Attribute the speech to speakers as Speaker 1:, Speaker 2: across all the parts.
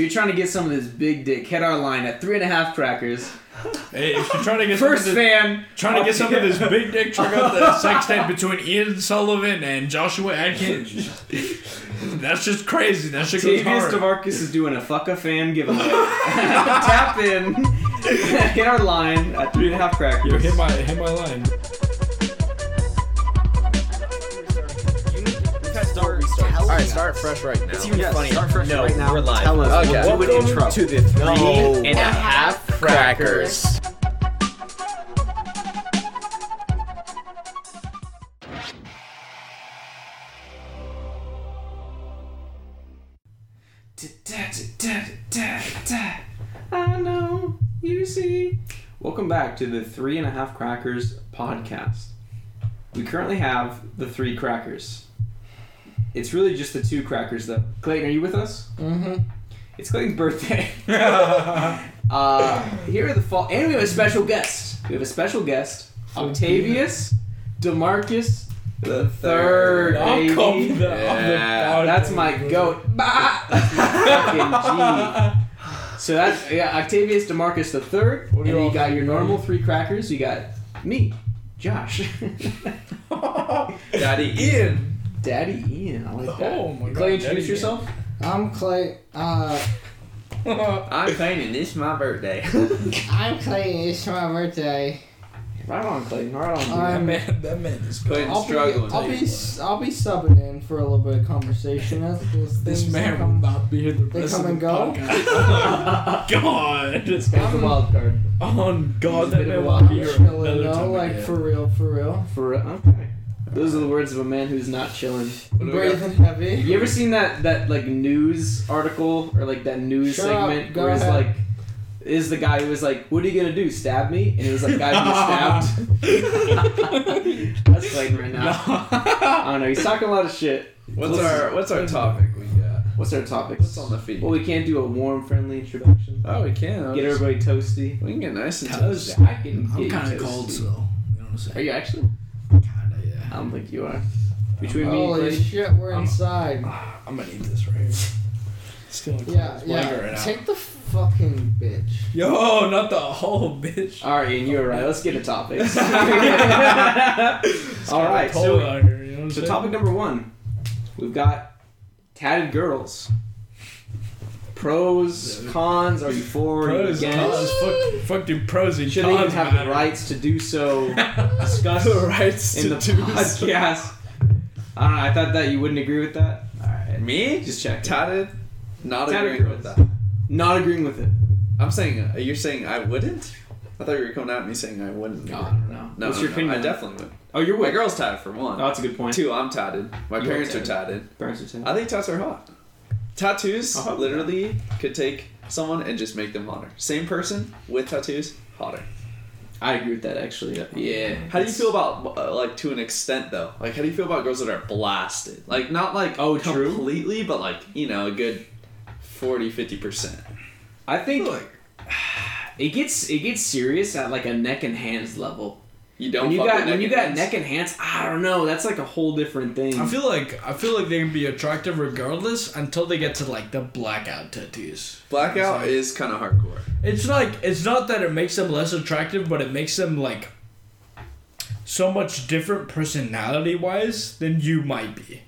Speaker 1: You're trying to get some of this big dick. Hit our line at three and a half crackers.
Speaker 2: Hey, if you're trying to get
Speaker 1: First
Speaker 2: some of this,
Speaker 1: fan.
Speaker 2: trying to get some of this big dick, check out the sextape between Ian Sullivan and Joshua Atkins. That's just crazy. That shit goes
Speaker 1: Tavius
Speaker 2: hard.
Speaker 1: DeMarcus is doing a fuck a fan giveaway. Tap in. Hit our line at three and a half crackers.
Speaker 2: Yo, hit my hit my line.
Speaker 3: Alright, start fresh right now.
Speaker 4: It's even
Speaker 3: Yeah,
Speaker 4: funnier.
Speaker 3: Start fresh
Speaker 4: no,
Speaker 3: right now.
Speaker 4: we're live.
Speaker 3: Tell us.
Speaker 4: Okay.
Speaker 3: We'll do an intro.
Speaker 4: to the three
Speaker 3: No.
Speaker 4: and a half crackers.
Speaker 1: I know you see. Welcome back to the Three and a Half Crackers podcast. We currently have the three crackers. It's really just the two crackers, though. Clayton, are you with us?
Speaker 3: Mm-hmm.
Speaker 1: It's Clayton's birthday. uh, here are the fall, and we have a special guest. We have a special guest, Octavius Demarcus the third.
Speaker 2: I'll
Speaker 1: baby.
Speaker 2: call that the
Speaker 3: Yeah,
Speaker 2: podcast.
Speaker 1: That's my goat. That's fucking G. So that's yeah, Octavius Demarcus the third, and
Speaker 2: you
Speaker 1: you got your
Speaker 2: buddy?
Speaker 1: normal three crackers. You got me, Josh,
Speaker 3: Daddy Ian.
Speaker 1: Daddy Ian. I like that.
Speaker 2: Oh my god.
Speaker 1: Clay,
Speaker 2: Daddy
Speaker 1: introduce
Speaker 2: Ian.
Speaker 1: yourself.
Speaker 5: I'm Clay. Uh,
Speaker 3: I'm Clayton. This is my birthday.
Speaker 5: I'm Clay. It's my birthday.
Speaker 1: Right on, Clayton. Right on. dude.
Speaker 2: that
Speaker 5: Um,
Speaker 2: man, that man is good.
Speaker 5: I'll be,
Speaker 3: struggling.
Speaker 5: I'll be, I'll be subbing in for a little bit of conversation. As those
Speaker 2: This
Speaker 5: things
Speaker 2: man will
Speaker 5: come.
Speaker 2: not be here the
Speaker 5: they
Speaker 2: rest
Speaker 5: come
Speaker 2: of
Speaker 5: and go?
Speaker 2: podcast. God.
Speaker 1: This guy's the wild card.
Speaker 2: On God,
Speaker 1: a
Speaker 2: that
Speaker 1: bit
Speaker 2: man
Speaker 1: of
Speaker 2: will
Speaker 1: wild
Speaker 2: be here another
Speaker 5: though,
Speaker 2: time
Speaker 5: like
Speaker 2: again.
Speaker 5: for real, for real.
Speaker 1: For real. okay. Those are the words of a man who's not chilling.
Speaker 3: What do we got?
Speaker 5: Breathing heavy.
Speaker 1: Have you ever seen that that like news article or like that news
Speaker 5: Shut up,
Speaker 1: segment
Speaker 5: go
Speaker 1: where it's
Speaker 5: ahead.
Speaker 1: like is the guy who was like, "What are you gonna do? Stab me?" And it was like guy who stabbed. That's Clayton right now. I don't know. He's talking a lot of shit.
Speaker 3: What's
Speaker 1: Listen.
Speaker 3: our What's our topic we got?
Speaker 1: What's our topic?
Speaker 3: What's on the feed?
Speaker 1: Well, we can't do a warm, friendly introduction.
Speaker 3: Oh, we can.
Speaker 1: Get everybody toasty.
Speaker 3: We can get nice and
Speaker 2: Toast.
Speaker 3: toasty.
Speaker 1: I can.
Speaker 2: I'm kind of cold, so you know what I'm saying.
Speaker 1: Are you actually?
Speaker 2: Kinda,
Speaker 1: I don't think you are. Between me and
Speaker 5: Holy
Speaker 1: Clayton.
Speaker 5: shit, we're
Speaker 2: I'm-
Speaker 5: inside.
Speaker 2: I'm gonna eat this right here. It's gonna
Speaker 5: Yeah,
Speaker 2: it's blanket
Speaker 5: yeah.
Speaker 2: right now.
Speaker 5: Take the fucking bitch.
Speaker 2: Yo, not the whole bitch.
Speaker 1: All right, Ian, you're right. Let's get to topics. All right,
Speaker 2: Cold
Speaker 1: so
Speaker 2: out here, you know what I'm
Speaker 1: So
Speaker 2: saying?
Speaker 1: topic number one, we've got tatted girls. Pros, cons. Are you for? You
Speaker 2: Pros,
Speaker 1: against?
Speaker 2: cons, fuck, fuck do pros and
Speaker 1: Should they even
Speaker 2: cons
Speaker 1: have
Speaker 2: matter.
Speaker 1: the rights to do so? Discuss
Speaker 2: the rights
Speaker 1: in
Speaker 2: to
Speaker 1: the
Speaker 2: do so.
Speaker 1: podcast. I don't know. I thought that you wouldn't agree with that. All right,
Speaker 3: Me?
Speaker 1: just check.
Speaker 3: Tatted? Not
Speaker 1: Tatted
Speaker 3: agreeing
Speaker 1: girls.
Speaker 3: with that.
Speaker 1: Not agreeing with it.
Speaker 3: I'm saying, uh, you're saying I wouldn't? I thought you were coming at me saying I wouldn't.
Speaker 1: No, I don't know.
Speaker 3: No,
Speaker 1: What's
Speaker 3: no,
Speaker 1: your
Speaker 3: no,
Speaker 1: opinion?
Speaker 3: I
Speaker 1: on
Speaker 3: definitely would.
Speaker 1: Oh, you're
Speaker 3: My
Speaker 1: with.
Speaker 3: girl's tatted for one.
Speaker 1: Oh, that's a good point.
Speaker 3: Two, I'm tatted. My
Speaker 1: You are
Speaker 3: parents are
Speaker 1: tatted.
Speaker 3: tatted.
Speaker 1: Parents are tatted.
Speaker 3: I think tats are hot. Tattoos
Speaker 1: Oh,
Speaker 3: literally could take someone and just make them hotter. Same person with tattoos, hotter.
Speaker 1: I agree with that actually. Yeah.
Speaker 3: How do you feel about uh, like to an extent though? Like how do you feel about girls that are blasted? Like not like
Speaker 1: Oh, true.
Speaker 3: completely, but like you know a good 40 50 percent.
Speaker 1: I think like it gets it gets serious at like a neck and hands level.
Speaker 3: You don't.
Speaker 1: when you
Speaker 3: fuck
Speaker 1: got
Speaker 3: with
Speaker 1: when you
Speaker 3: neck
Speaker 1: got
Speaker 3: and
Speaker 1: neck
Speaker 3: hands?
Speaker 1: and hands, I don't know. That's like a whole different thing.
Speaker 2: I feel like I feel like they can be attractive regardless until they get to like the blackout tattoos.
Speaker 3: blackout is kind of hardcore.
Speaker 2: It's like it's not that it makes them less attractive, but it makes them like so much different personality wise than you might be,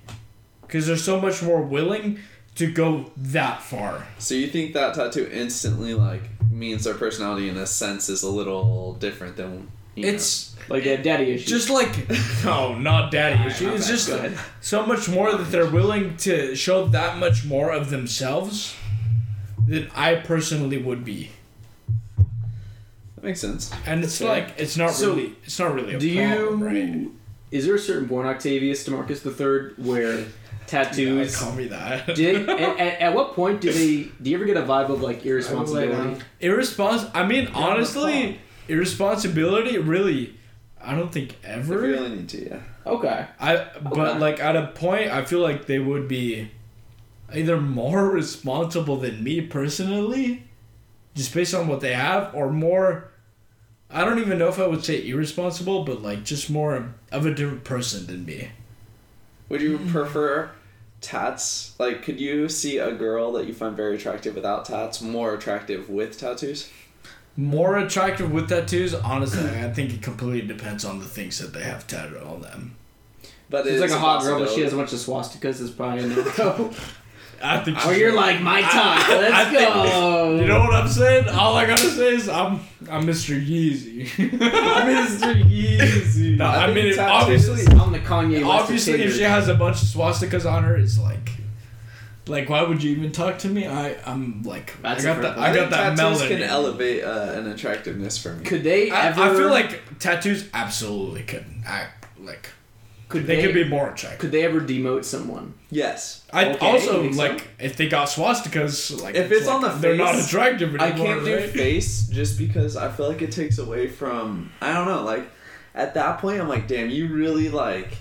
Speaker 2: because they're so much more willing to go that far.
Speaker 3: So you think that tattoo instantly like means their personality in a sense is a little different than you
Speaker 2: It's
Speaker 1: like a daddy issue.
Speaker 2: just like no, not daddy issue. It's
Speaker 1: Okay,
Speaker 2: just so much more that they're willing to show that much more of themselves than I personally would be.
Speaker 3: that makes sense.
Speaker 2: And it's
Speaker 1: Okay.
Speaker 2: like it's not
Speaker 1: So,
Speaker 2: really it's not really a
Speaker 1: do
Speaker 2: problem,
Speaker 1: you?
Speaker 2: right?
Speaker 1: Is there a certain born Octavius Demarcus the third where
Speaker 2: Yeah,
Speaker 1: tattoos?
Speaker 2: call me that.
Speaker 1: did at, at, at what point do they? Do you ever get a vibe of like irresponsibility?
Speaker 2: Irrespons. I mean, honestly, irresponsibility really. I don't think
Speaker 3: If
Speaker 2: ever.
Speaker 3: you really need to, yeah.
Speaker 1: Okay.
Speaker 2: I but
Speaker 1: Okay.
Speaker 2: like at a point, I feel like they would be either more responsible than me personally, just based on what they have, or more. I don't even know if I would say irresponsible, but like just more of a different person than me.
Speaker 3: Would you prefer tats? Like, could you see a girl that you find very attractive without tats more attractive with tattoos?
Speaker 2: More attractive with tattoos, honestly, I think it completely depends on the things that they have tattooed on them.
Speaker 3: But
Speaker 1: She's
Speaker 3: it's
Speaker 1: like a hot girl, but she has a bunch of swastikas. It's probably a no-go.
Speaker 2: I think.
Speaker 1: or oh, you're like, my time. Let's
Speaker 2: I think-
Speaker 1: go.
Speaker 2: You know what I'm saying? All I gotta say is I'm I'm Mr. Yeezy.
Speaker 1: I'm Mr. Yeezy.
Speaker 2: No, I,
Speaker 3: I
Speaker 2: mean,
Speaker 3: think
Speaker 2: it, obviously,
Speaker 1: I'm the Kanye.
Speaker 2: Obviously, if she has a bunch of swastikas on her, it's like, like, why would you even talk to me? I I'm like,
Speaker 1: That's
Speaker 2: I got that,
Speaker 3: I,
Speaker 2: I got
Speaker 3: think
Speaker 2: that
Speaker 3: tattoos
Speaker 2: melanin.
Speaker 3: can elevate uh, an attractiveness for me.
Speaker 1: could they
Speaker 2: I,
Speaker 1: ever?
Speaker 2: I feel like tattoos absolutely could act like
Speaker 1: could
Speaker 2: they,
Speaker 1: they,
Speaker 2: could be more attractive.
Speaker 1: Could they ever demote someone?
Speaker 3: Yes.
Speaker 2: I
Speaker 1: Okay,
Speaker 2: also
Speaker 1: you think so?
Speaker 2: like if they got swastikas, like
Speaker 3: If it's
Speaker 2: like,
Speaker 3: on the face,
Speaker 2: they're not
Speaker 3: face,
Speaker 2: attractive
Speaker 3: I can't do
Speaker 2: right?
Speaker 3: face just because I feel like it takes away from I don't know, like at that point I'm like, damn, you really like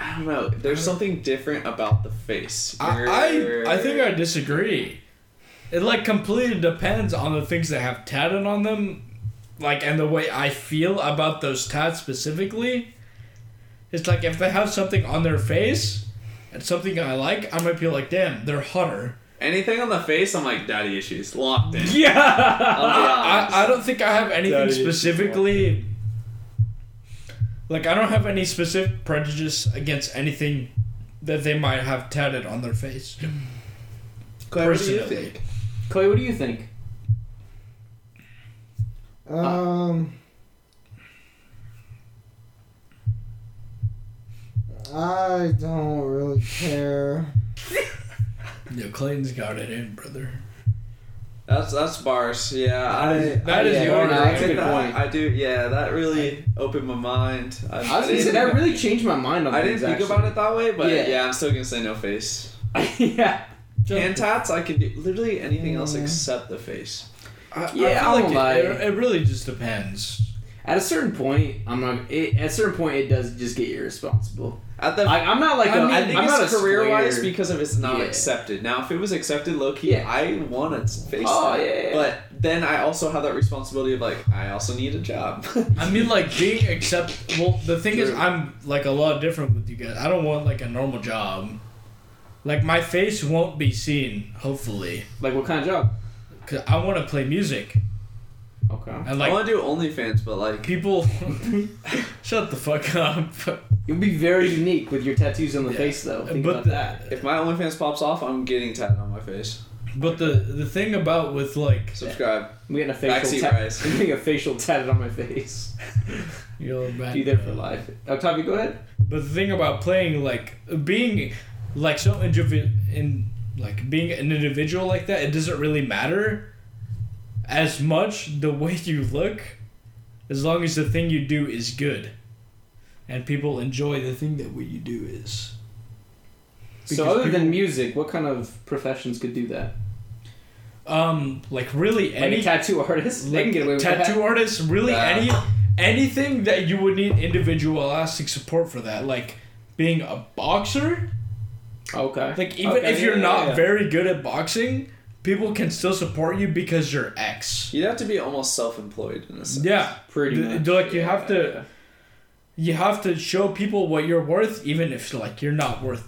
Speaker 3: I don't know. There's something different about the face.
Speaker 2: I, I I think I disagree. It like completely depends on the things that have tatted on them, like and the way I feel about those tats specifically. It's like if they have something on their face and something I like, I might be like, damn, they're hotter.
Speaker 3: anything on the face, I'm like daddy issues locked in.
Speaker 2: Yeah.
Speaker 3: I'll
Speaker 2: I, don't think I have anything
Speaker 1: That is
Speaker 2: specifically. Like I don't have any specific prejudice against anything that they might have tatted on their face.
Speaker 3: Claire, what do you
Speaker 2: personally.
Speaker 3: think?
Speaker 1: Clay, what do you think?
Speaker 5: Um. I don't really care.
Speaker 2: Yeah, Clayton's got it in, brother.
Speaker 3: That's that's bars. Yeah, I
Speaker 2: That is
Speaker 1: yeah,
Speaker 2: the
Speaker 1: no, that's a
Speaker 3: I
Speaker 1: good point.
Speaker 3: I do. Yeah, that really opened my mind. I,
Speaker 1: I was gonna
Speaker 3: didn't
Speaker 1: say that really changed my mind on
Speaker 3: I didn't
Speaker 1: things.
Speaker 3: think
Speaker 1: actually.
Speaker 3: about it that way, but
Speaker 1: Yeah.
Speaker 3: yeah. I'm still gonna say no face.
Speaker 1: yeah.
Speaker 3: Hand tats, I can do literally anything else except the face.
Speaker 2: I,
Speaker 1: Yeah,
Speaker 2: I feel
Speaker 1: I
Speaker 2: like
Speaker 1: won't
Speaker 2: it,
Speaker 1: lie.
Speaker 2: it, it really just depends.
Speaker 1: At a certain point, I'm not. It, at a certain point, it does just get irresponsible.
Speaker 3: At the,
Speaker 1: Like I'm not like
Speaker 3: I
Speaker 1: a,
Speaker 3: mean, I think
Speaker 1: I'm not
Speaker 3: it's
Speaker 1: a
Speaker 3: career wise because of it's not
Speaker 1: Yeah.
Speaker 3: accepted. Now, if it was accepted low key,
Speaker 1: Yeah.
Speaker 3: I want to face
Speaker 1: Oh,
Speaker 3: that.
Speaker 1: yeah, yeah.
Speaker 3: But then I also have that responsibility of like, I also need a job.
Speaker 2: I mean, like being accept. Well, the thing is, I'm like a lot different with you guys. I don't want like a normal job. Like my face won't be seen, hopefully,
Speaker 1: Like what kind of job?
Speaker 2: because I want to play music
Speaker 1: Okay.
Speaker 2: and
Speaker 3: I
Speaker 2: like
Speaker 3: want to do OnlyFans, but like,
Speaker 2: people. shut the fuck up.
Speaker 1: You'll be very unique with your tattoos on the
Speaker 2: Yeah.
Speaker 1: face, though. Think
Speaker 2: But
Speaker 1: about
Speaker 2: the-
Speaker 1: that.
Speaker 3: if my OnlyFans pops off, I'm getting tatted on my face.
Speaker 2: But the the thing about with like
Speaker 3: Subscribe.
Speaker 1: I'm getting a facial
Speaker 3: Backseat
Speaker 1: tat.
Speaker 3: rise.
Speaker 1: I'm getting a facial tatted on my face.
Speaker 2: you're back.
Speaker 1: Be there for life. Octavio, go ahead.
Speaker 2: But the thing about playing like being like so indivi- in like being an individual like that, it doesn't really matter as much the way you look, as long as the thing you do is good, and people enjoy the thing that what you do is.
Speaker 1: So
Speaker 2: Because
Speaker 1: other than music, what kind of professions could do that?
Speaker 2: Um, like really
Speaker 1: Like
Speaker 2: any
Speaker 1: tattoo artist?
Speaker 2: like
Speaker 1: can get away with
Speaker 2: tattoo artists, really
Speaker 3: Yeah.
Speaker 2: any anything that you would need individualistic support for that, like being a boxer.
Speaker 1: Okay.
Speaker 2: Like even
Speaker 1: Okay,
Speaker 2: if you're
Speaker 1: yeah,
Speaker 2: not
Speaker 1: yeah, yeah.
Speaker 2: very good at boxing, people can still support you because you're X.
Speaker 3: You'd have to be almost self-employed in a sense.
Speaker 2: Yeah,
Speaker 1: Pretty
Speaker 2: Th-
Speaker 1: much.
Speaker 2: like, you have
Speaker 1: yeah.
Speaker 2: to- you have to show people what you're worth, even if like you're not worth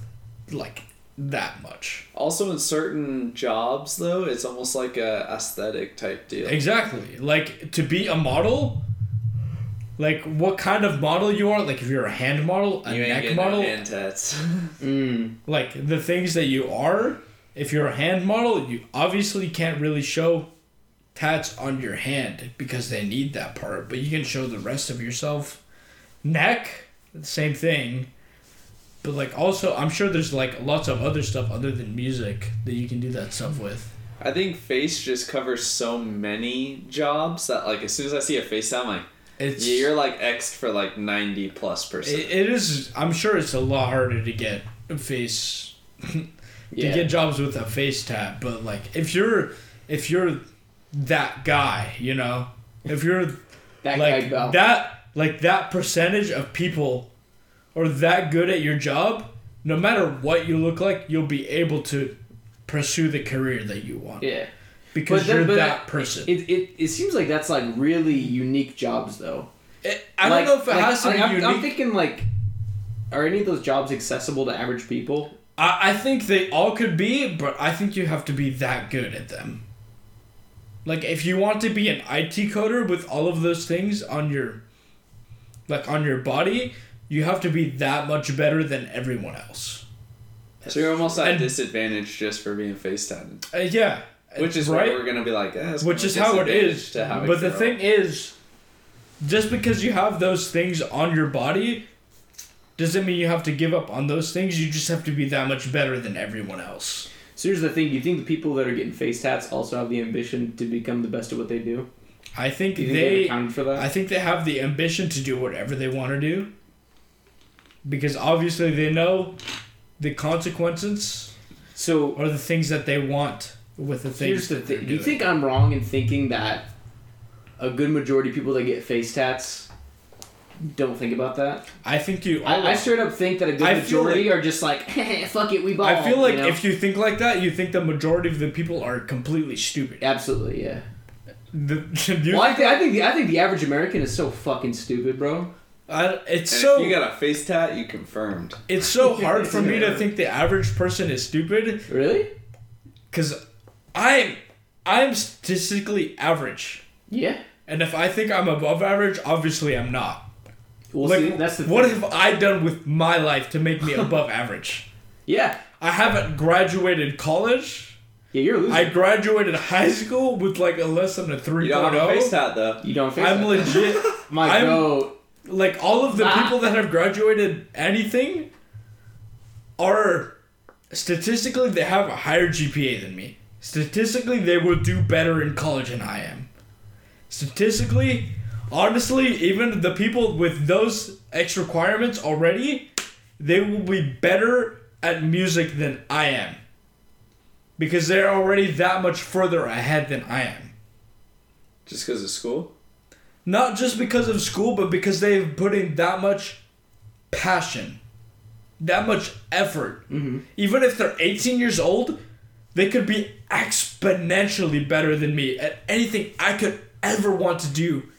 Speaker 2: like that much.
Speaker 3: Also, in certain jobs, though, it's almost like a aesthetic type deal.
Speaker 2: Exactly. Like to be a model. Like what kind of model you are? Like if you're a hand model, a
Speaker 3: You
Speaker 2: neck model,
Speaker 3: no hand tats.
Speaker 1: Mm.
Speaker 2: like the things that you are. If you're a hand model, you obviously can't really show tats on your hand because they need that part, but you can show the rest of yourself. Neck, same thing. But like also, I'm sure there's like lots of other stuff other than music that you can do that stuff with.
Speaker 3: I think face just covers so many jobs that like as soon as I see a face I'm like,
Speaker 2: It's
Speaker 3: yeah, you're like X for like ninety plus percent.
Speaker 2: it, it is. I'm sure it's a lot harder to get a face
Speaker 1: Yeah.
Speaker 2: to get jobs with a face tat, but like if you're if you're that guy, you know, if you're
Speaker 1: that
Speaker 2: like
Speaker 1: guy
Speaker 2: that like that percentage of people are that good at your job, no matter what you look like, you'll be able to pursue the career that you want
Speaker 1: yeah.
Speaker 2: because
Speaker 1: then-
Speaker 2: you're that person.
Speaker 1: It, it, it seems like that's like really unique jobs though.
Speaker 2: It- I
Speaker 1: Like-
Speaker 2: don't know if it
Speaker 1: like-
Speaker 2: has to
Speaker 1: like,
Speaker 2: be
Speaker 1: I'm,
Speaker 2: unique.
Speaker 1: I'm thinking like, are any of those jobs accessible to average people?
Speaker 2: I, I think they all could be, but I think you have to be that good at them. Like if you want to be an IT coder with all of those things on your like on your body, you have to be that much better than everyone else.
Speaker 3: So you're almost at
Speaker 2: And-
Speaker 3: disadvantage just for being face.
Speaker 2: Uh, yeah.
Speaker 3: Which is
Speaker 2: right.
Speaker 3: we're gonna be like, eh,
Speaker 2: Which is how it is.
Speaker 3: to have
Speaker 2: But the thing is, just because you have those things on your body doesn't mean you have to give up on those things. You just have to be that much better than everyone else.
Speaker 1: So here's the thing: Do you think the people that are getting face tats also have the ambition to become the best at what they do?
Speaker 2: I think
Speaker 1: Do think they accounted for that?
Speaker 2: I think they have the ambition to do whatever they want to do. Because obviously they know the consequences
Speaker 1: so
Speaker 2: are the things that they want with the things.
Speaker 1: here's the thing: Do you think I'm wrong in thinking that a good majority of people that get face tats don't think about that?
Speaker 2: I think you.
Speaker 1: I, I straight up think that a good
Speaker 2: I feel
Speaker 1: majority are just like, fuck it, we ball.
Speaker 2: I feel like
Speaker 1: you know?
Speaker 2: if you think like that, you think the majority of the people are completely stupid.
Speaker 1: absolutely, yeah.
Speaker 2: The, you-
Speaker 1: Well, I, th- I think the I think the average American is so fucking stupid, bro.
Speaker 2: I- it's
Speaker 3: And
Speaker 2: so
Speaker 3: if you got a face tat, you confirmed.
Speaker 2: it's so hard for me to think the average person is stupid
Speaker 1: Really?
Speaker 2: because I'm I'm statistically average,
Speaker 1: Yeah.
Speaker 2: and if I think I'm above average, obviously I'm not.
Speaker 1: Well,
Speaker 2: like,
Speaker 1: see, that's the
Speaker 2: what
Speaker 1: thing.
Speaker 2: have I done with my life to make me above average?
Speaker 1: Yeah.
Speaker 2: I haven't graduated college.
Speaker 1: Yeah, you're a loser.
Speaker 2: I graduated high school with like a less than a
Speaker 3: You don't have a face
Speaker 2: 3.0.
Speaker 3: tat though.
Speaker 1: you don't face
Speaker 2: I'm
Speaker 1: that.
Speaker 2: legit.
Speaker 1: My
Speaker 2: I'm-
Speaker 1: goat.
Speaker 2: like all of the
Speaker 1: Ah.
Speaker 2: people that have graduated anything are statistically they have a higher GPA than me. Statistically, they will do better in college than I am. Statistically, honestly, even the people with those X requirements already, they will be better at music than I am. Because they're already that much further ahead than I am.
Speaker 3: Just because of school.
Speaker 2: Not just because of school, but because they've put in that much passion, that much effort.
Speaker 1: Mm-hmm.
Speaker 2: Even if they're 18 years old, they could be exponentially better than me at anything I could ever want to do.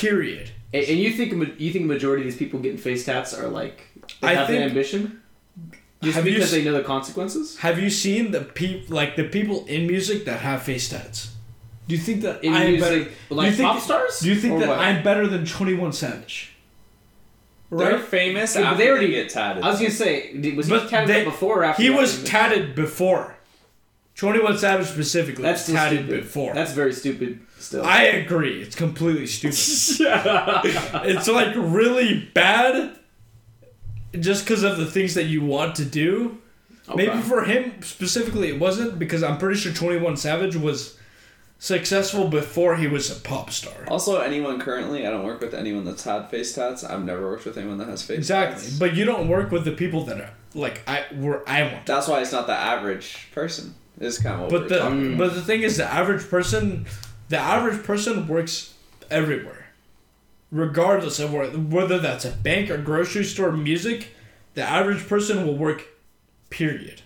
Speaker 2: Period.
Speaker 1: And, and you think a you think majority of these people getting face tats are like they
Speaker 2: I
Speaker 1: have
Speaker 2: think-
Speaker 1: an ambition? Just
Speaker 2: Have you
Speaker 1: because
Speaker 2: s-
Speaker 1: they know the consequences?
Speaker 2: Have you seen the peop like the people in music that have face tats? Do you think that
Speaker 1: In
Speaker 2: I'm
Speaker 1: music,
Speaker 2: better?
Speaker 1: like
Speaker 2: do you think
Speaker 1: pop stars?
Speaker 2: Do you think that
Speaker 1: what?
Speaker 2: I'm better than 21 Savage?
Speaker 3: They're famous
Speaker 1: Yeah,
Speaker 3: after
Speaker 1: they
Speaker 3: they,
Speaker 1: already-
Speaker 3: get tatted.
Speaker 1: I was gonna say, was he
Speaker 2: But
Speaker 1: tatted
Speaker 2: they-
Speaker 1: before or after?
Speaker 2: He was tatted before. 21 Savage specifically
Speaker 1: That's
Speaker 2: was
Speaker 1: stupid.
Speaker 2: before.
Speaker 1: That's very stupid. Still.
Speaker 2: I agree. It's completely stupid. it's like really bad just because of the things that you want to do.
Speaker 1: Okay.
Speaker 2: Maybe for him specifically it wasn't because I'm pretty sure 21 Savage was successful before he was a pop star.
Speaker 3: Also, anyone currently, I don't work with anyone that's had face tats. I've never worked with anyone that has face
Speaker 2: Exactly.
Speaker 3: tats.
Speaker 2: But you don't work with the people that are like I where I want.
Speaker 3: That's why it's not the average person. Is kind of
Speaker 2: But the
Speaker 3: talking
Speaker 2: but the thing is the average person the average person works everywhere. Regardless of where, whether that's a bank or grocery store music, the average person will work period.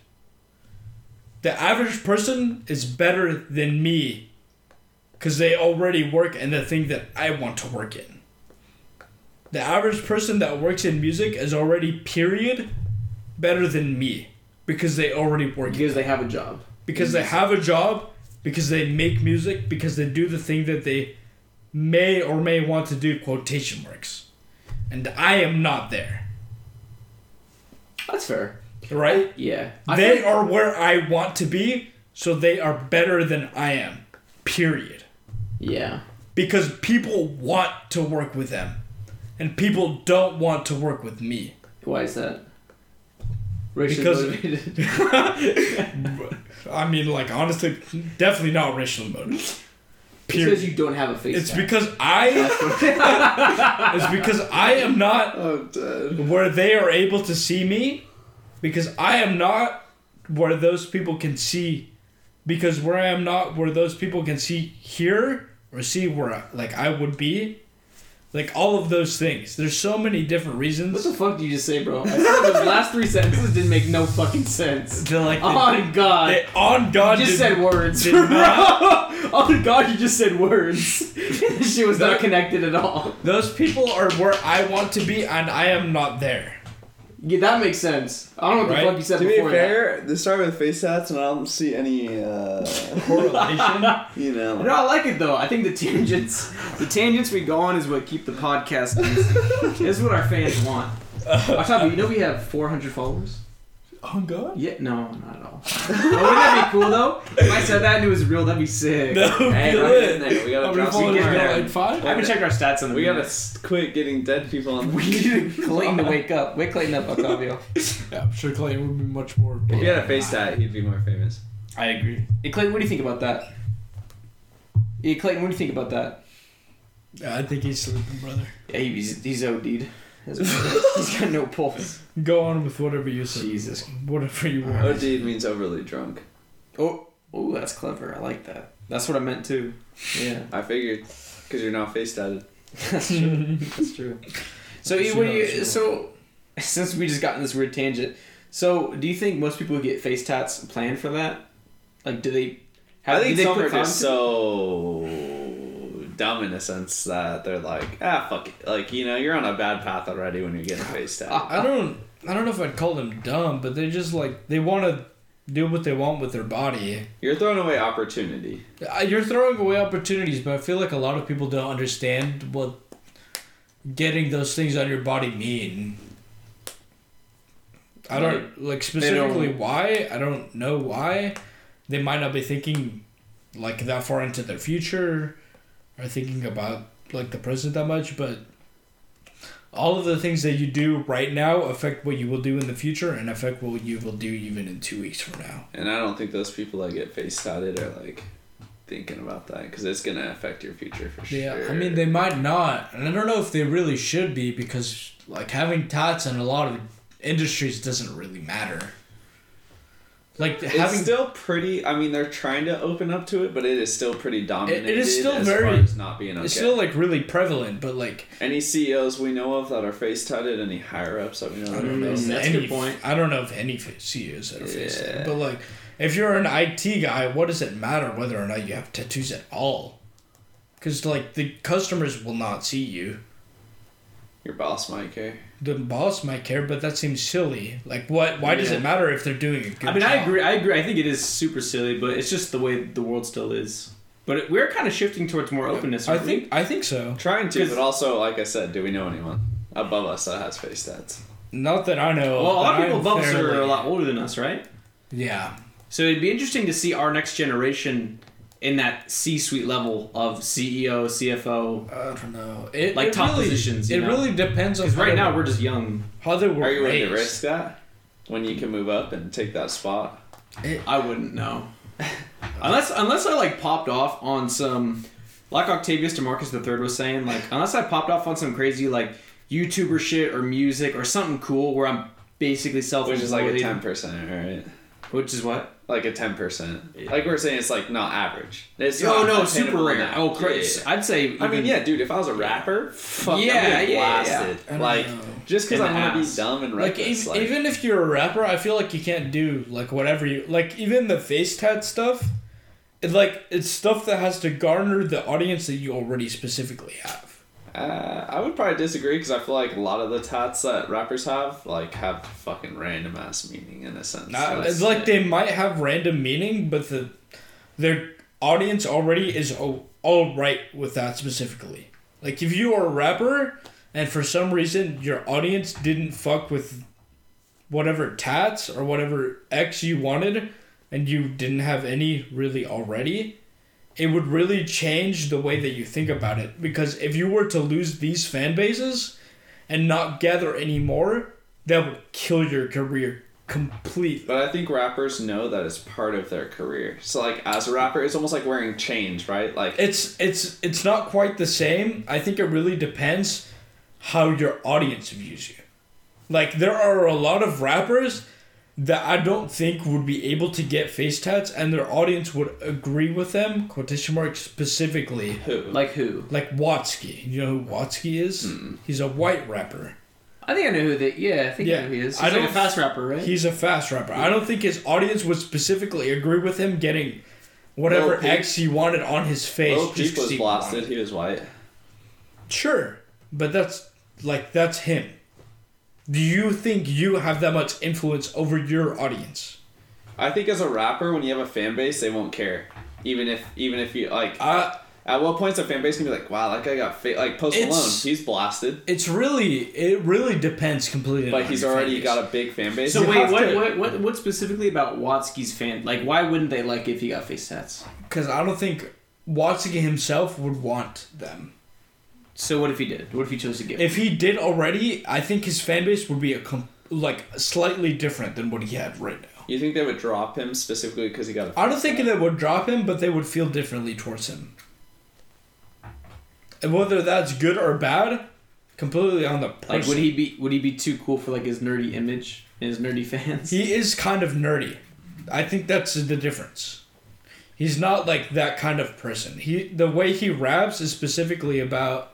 Speaker 2: The average person is better than me cuz they already work in the thing that I want to work in. The average person that works in music is already period better than me because they already work in
Speaker 1: because they have a job.
Speaker 2: Because they have a job, because they make music, because they do the thing that they may or may want to do quotation marks. And I am not there.
Speaker 1: That's fair.
Speaker 2: Right?
Speaker 1: Yeah. I
Speaker 2: They
Speaker 1: think-
Speaker 2: are where I want to be, so they are better than I am. Period.
Speaker 1: Yeah.
Speaker 2: Because people want to work with them. And people don't want to work with me.
Speaker 1: Why is that? Racially
Speaker 2: Because-
Speaker 1: motivated.
Speaker 2: I mean, like, honestly, definitely not racially motivated.
Speaker 1: It's
Speaker 2: Period.
Speaker 1: because you don't have a face.
Speaker 2: It's because I. it's because I am not
Speaker 3: Oh,
Speaker 2: where they are able to see me, because I am not where those people can see, because where I am not where those people can see here or see where like I would be, like all of those things. There's so many different reasons.
Speaker 1: What the fuck did you just say, bro? I like those last three sentences didn't make no fucking sense.
Speaker 2: They're like
Speaker 1: On God.
Speaker 2: they- on God
Speaker 1: you just
Speaker 2: did-
Speaker 1: said words. bro. On God, you just said words. shit was not connected at all.
Speaker 2: those people are where I want to be, and I am not there.
Speaker 1: Yeah, that makes sense. I don't know what
Speaker 2: Right?
Speaker 1: the fuck you said
Speaker 3: To be
Speaker 1: before
Speaker 3: fair, they start with face tats, and I don't see any, uh,
Speaker 2: Correlation.
Speaker 3: you know.
Speaker 1: No, I like it though. I think the tangents, the tangents we go on is what keep the podcast. easy. this is what our fans want. Watch out, but you know we have 400 followers.
Speaker 2: Oh God.
Speaker 1: Yeah, no, not at all. oh, wouldn't that be cool though? If I said that and it was real, that'd be sick.
Speaker 2: No,
Speaker 3: Hey,
Speaker 2: feel
Speaker 3: right
Speaker 2: it.
Speaker 3: in there. We gotta
Speaker 2: How many
Speaker 3: drop some
Speaker 2: followers
Speaker 1: get
Speaker 2: we got?
Speaker 1: there.
Speaker 2: Five.
Speaker 1: I haven't checked our stats on the
Speaker 3: We gotta s- quit getting dead people on.
Speaker 1: We need Clayton to wake up. Wake Clayton up, Octavio.
Speaker 2: Yeah, I'm sure Clayton would be much more.
Speaker 3: If he had a face tat, he'd be more famous.
Speaker 1: I agree. Hey, Clayton, what do you think about that? Yeah, Clayton, what do you think about that?
Speaker 2: Yeah, I think he's sleeping, brother.
Speaker 1: Yeah, he's he's OD'd. he's got no pulse.
Speaker 2: Go on with whatever you say.
Speaker 1: Jesus.
Speaker 2: Whatever you want.
Speaker 3: OD means overly drunk.
Speaker 1: Oh, oh, that's clever. I like that. That's what I meant too. Yeah,
Speaker 3: I figured, because you're now face tatted.
Speaker 1: that's true. That's true. So,
Speaker 2: She
Speaker 1: what do
Speaker 2: knows,
Speaker 1: you, so since we just got in this weird tangent, so do you think most people get face tats planned for that? Like, do they?
Speaker 3: I
Speaker 1: do
Speaker 3: think
Speaker 1: they
Speaker 3: some
Speaker 1: put
Speaker 3: are just so dumb in a sense that they're like, ah, fuck it. Like, you know, you're on a bad path already when you're getting face tatted.
Speaker 2: I don't. I don't know if I'd call them dumb, but they just like they want to do what they want with their body.
Speaker 3: You're throwing away opportunity.
Speaker 2: Uh, You're throwing away opportunities, but I feel like a lot of people don't understand what getting those things on your body mean. I don't like specifically
Speaker 1: don't-
Speaker 2: why. I don't know why. They might not be thinking like that far into their future or thinking about like the present that much, but all of the things that you do right now affect what you will do in the future and affect what you will do even in two weeks from now.
Speaker 3: And I don't think those people that get face tatted are like thinking about that because it's going to affect your future for sure.
Speaker 2: Yeah, I mean they might not, and I don't know if they really should be because like having tats in a lot of industries doesn't really matter. Like
Speaker 3: It's
Speaker 2: having
Speaker 3: still pretty. I mean, they're trying to open up to it, but it is still pretty dominated.
Speaker 2: it is still
Speaker 3: as
Speaker 2: very-
Speaker 3: far as not being okay.
Speaker 2: it's still like really prevalent, but like
Speaker 3: Any CEOs we know of that are face tatted, any higher ups that we know
Speaker 2: I
Speaker 3: that
Speaker 2: don't
Speaker 3: are
Speaker 2: know.
Speaker 3: face
Speaker 1: Mm, that's a
Speaker 2: any,
Speaker 1: good point.
Speaker 2: I don't know if any CEOs that are face
Speaker 3: Yeah.
Speaker 2: but like if you're an IT guy, what does it matter whether or not you have tattoos at all? Because like the customers will not see you.
Speaker 3: Your boss might care.
Speaker 2: The boss might care, but that seems silly. Like, what? Why does it matter if they're doing a good
Speaker 1: I mean,
Speaker 2: job?
Speaker 1: I agree. I agree. I think it is super silly, but it's just the way the world still is. But it, we're kind of shifting towards more openness.
Speaker 2: I
Speaker 1: aren't we?
Speaker 2: think. I think so.
Speaker 3: Trying to, but also, like I said, do we know anyone above us that has face tats?
Speaker 2: Not that I know.
Speaker 1: Well, a lot of people above us are a lot older than us, right?
Speaker 2: Yeah.
Speaker 1: So it'd be interesting to see our next generation in that C-suite level of CEO, CFO.
Speaker 2: I don't know. It,
Speaker 1: Like
Speaker 2: it
Speaker 1: top
Speaker 2: really,
Speaker 1: positions, you
Speaker 2: It
Speaker 1: know?
Speaker 2: really depends on
Speaker 1: Because right now
Speaker 2: were-
Speaker 1: we're just young.
Speaker 2: how they were
Speaker 3: Are you willing to risk that when you can move up and take that spot?
Speaker 1: I wouldn't know. unless unless I like popped off on some like Octavius Demarcus the third was saying, like unless I popped off on some crazy like YouTuber shit or music or something cool where I'm basically self
Speaker 3: Which is like a ten percent, right?
Speaker 1: Which is what?
Speaker 3: Like a ten percent. Like we're saying, it's like not average. It's
Speaker 1: Oh
Speaker 3: not
Speaker 1: no, super
Speaker 3: in
Speaker 1: rare.
Speaker 3: that.
Speaker 1: Oh, crazy.
Speaker 3: Yeah.
Speaker 1: I'd say.
Speaker 3: I mean, yeah, dude. If I was a rapper, fuck,
Speaker 1: Yeah,
Speaker 3: I'm getting
Speaker 1: yeah, yeah.
Speaker 3: blasted.
Speaker 2: I
Speaker 3: Like
Speaker 2: know.
Speaker 3: just because I
Speaker 1: the
Speaker 3: want to be dumb and
Speaker 2: Like,
Speaker 3: reckless. like,
Speaker 2: even if you're a rapper, I feel like you can't do like whatever you like. Even the face tat stuff, it's like it's stuff that has to garner the audience that you already specifically have.
Speaker 3: Uh, I would probably disagree because I feel like a lot of the tats that rappers have like have fucking random ass meaning in a sense. So
Speaker 2: it's like they might have random meaning, but the their audience already is all, all right with that specifically. Like if you are a rapper and for some reason your audience didn't fuck with whatever tats or whatever X you wanted and you didn't have any really already, it would really change the way that you think about it. Because if you were to lose these fan bases and not gather any more, that would kill your career completely.
Speaker 3: But I think rappers know that it's part of their career. So like as a rapper, it's almost like wearing chains, right? Like
Speaker 2: It's it's it's not quite the same. I think it really depends how your audience views you. Like there are a lot of rappers that I don't think would be able to get face tats and their audience would agree with them, quotation marks specifically.
Speaker 3: who?
Speaker 1: like who?
Speaker 2: Like Watsky. You know who Watsky is? Hmm. He's a white rapper.
Speaker 1: I think I know who that. Yeah, I think I
Speaker 2: Yeah.
Speaker 1: know who he is. He's
Speaker 2: I
Speaker 1: like a fast rapper, right?
Speaker 2: He's a fast rapper. I don't think his audience would specifically agree with him getting whatever
Speaker 3: Lil
Speaker 2: X he wanted on his face.
Speaker 3: Lil was
Speaker 2: he
Speaker 3: blasted.
Speaker 2: wanted.
Speaker 3: He was white.
Speaker 2: Sure, but that's like that's him. Do you think you have that much influence over your audience?
Speaker 3: I think as a rapper, when you have a fan base, they won't care. Even if even if you like,
Speaker 2: Uh,
Speaker 3: at what point's a fan base gonna be like, wow, that guy got fa-, like Post
Speaker 2: It's-
Speaker 3: Malone, he's blasted,
Speaker 2: it's really it really depends completely.
Speaker 3: but
Speaker 2: on
Speaker 3: he's
Speaker 2: your fan
Speaker 3: already
Speaker 2: base.
Speaker 3: got a big fan base.
Speaker 1: So
Speaker 2: You
Speaker 1: wait, what,
Speaker 2: to-
Speaker 1: what what what specifically about Watsky's fan? Like, why wouldn't they like if he got face tats?
Speaker 2: because I don't think Watsky himself would want them.
Speaker 1: So what if he did? What if he chose to give?
Speaker 2: If he did already, I think his fan base would be a com- like slightly different than what he had right now.
Speaker 3: you think they would drop him specifically because he got? a
Speaker 2: I don't think they would drop him, but they would feel differently towards him. And whether that's good or bad, completely on the person.
Speaker 1: like, would he be would he be too cool for like his nerdy image and his nerdy fans?
Speaker 2: He is kind of nerdy. I think that's the difference. He's not like that kind of person. He the way he raps is specifically about.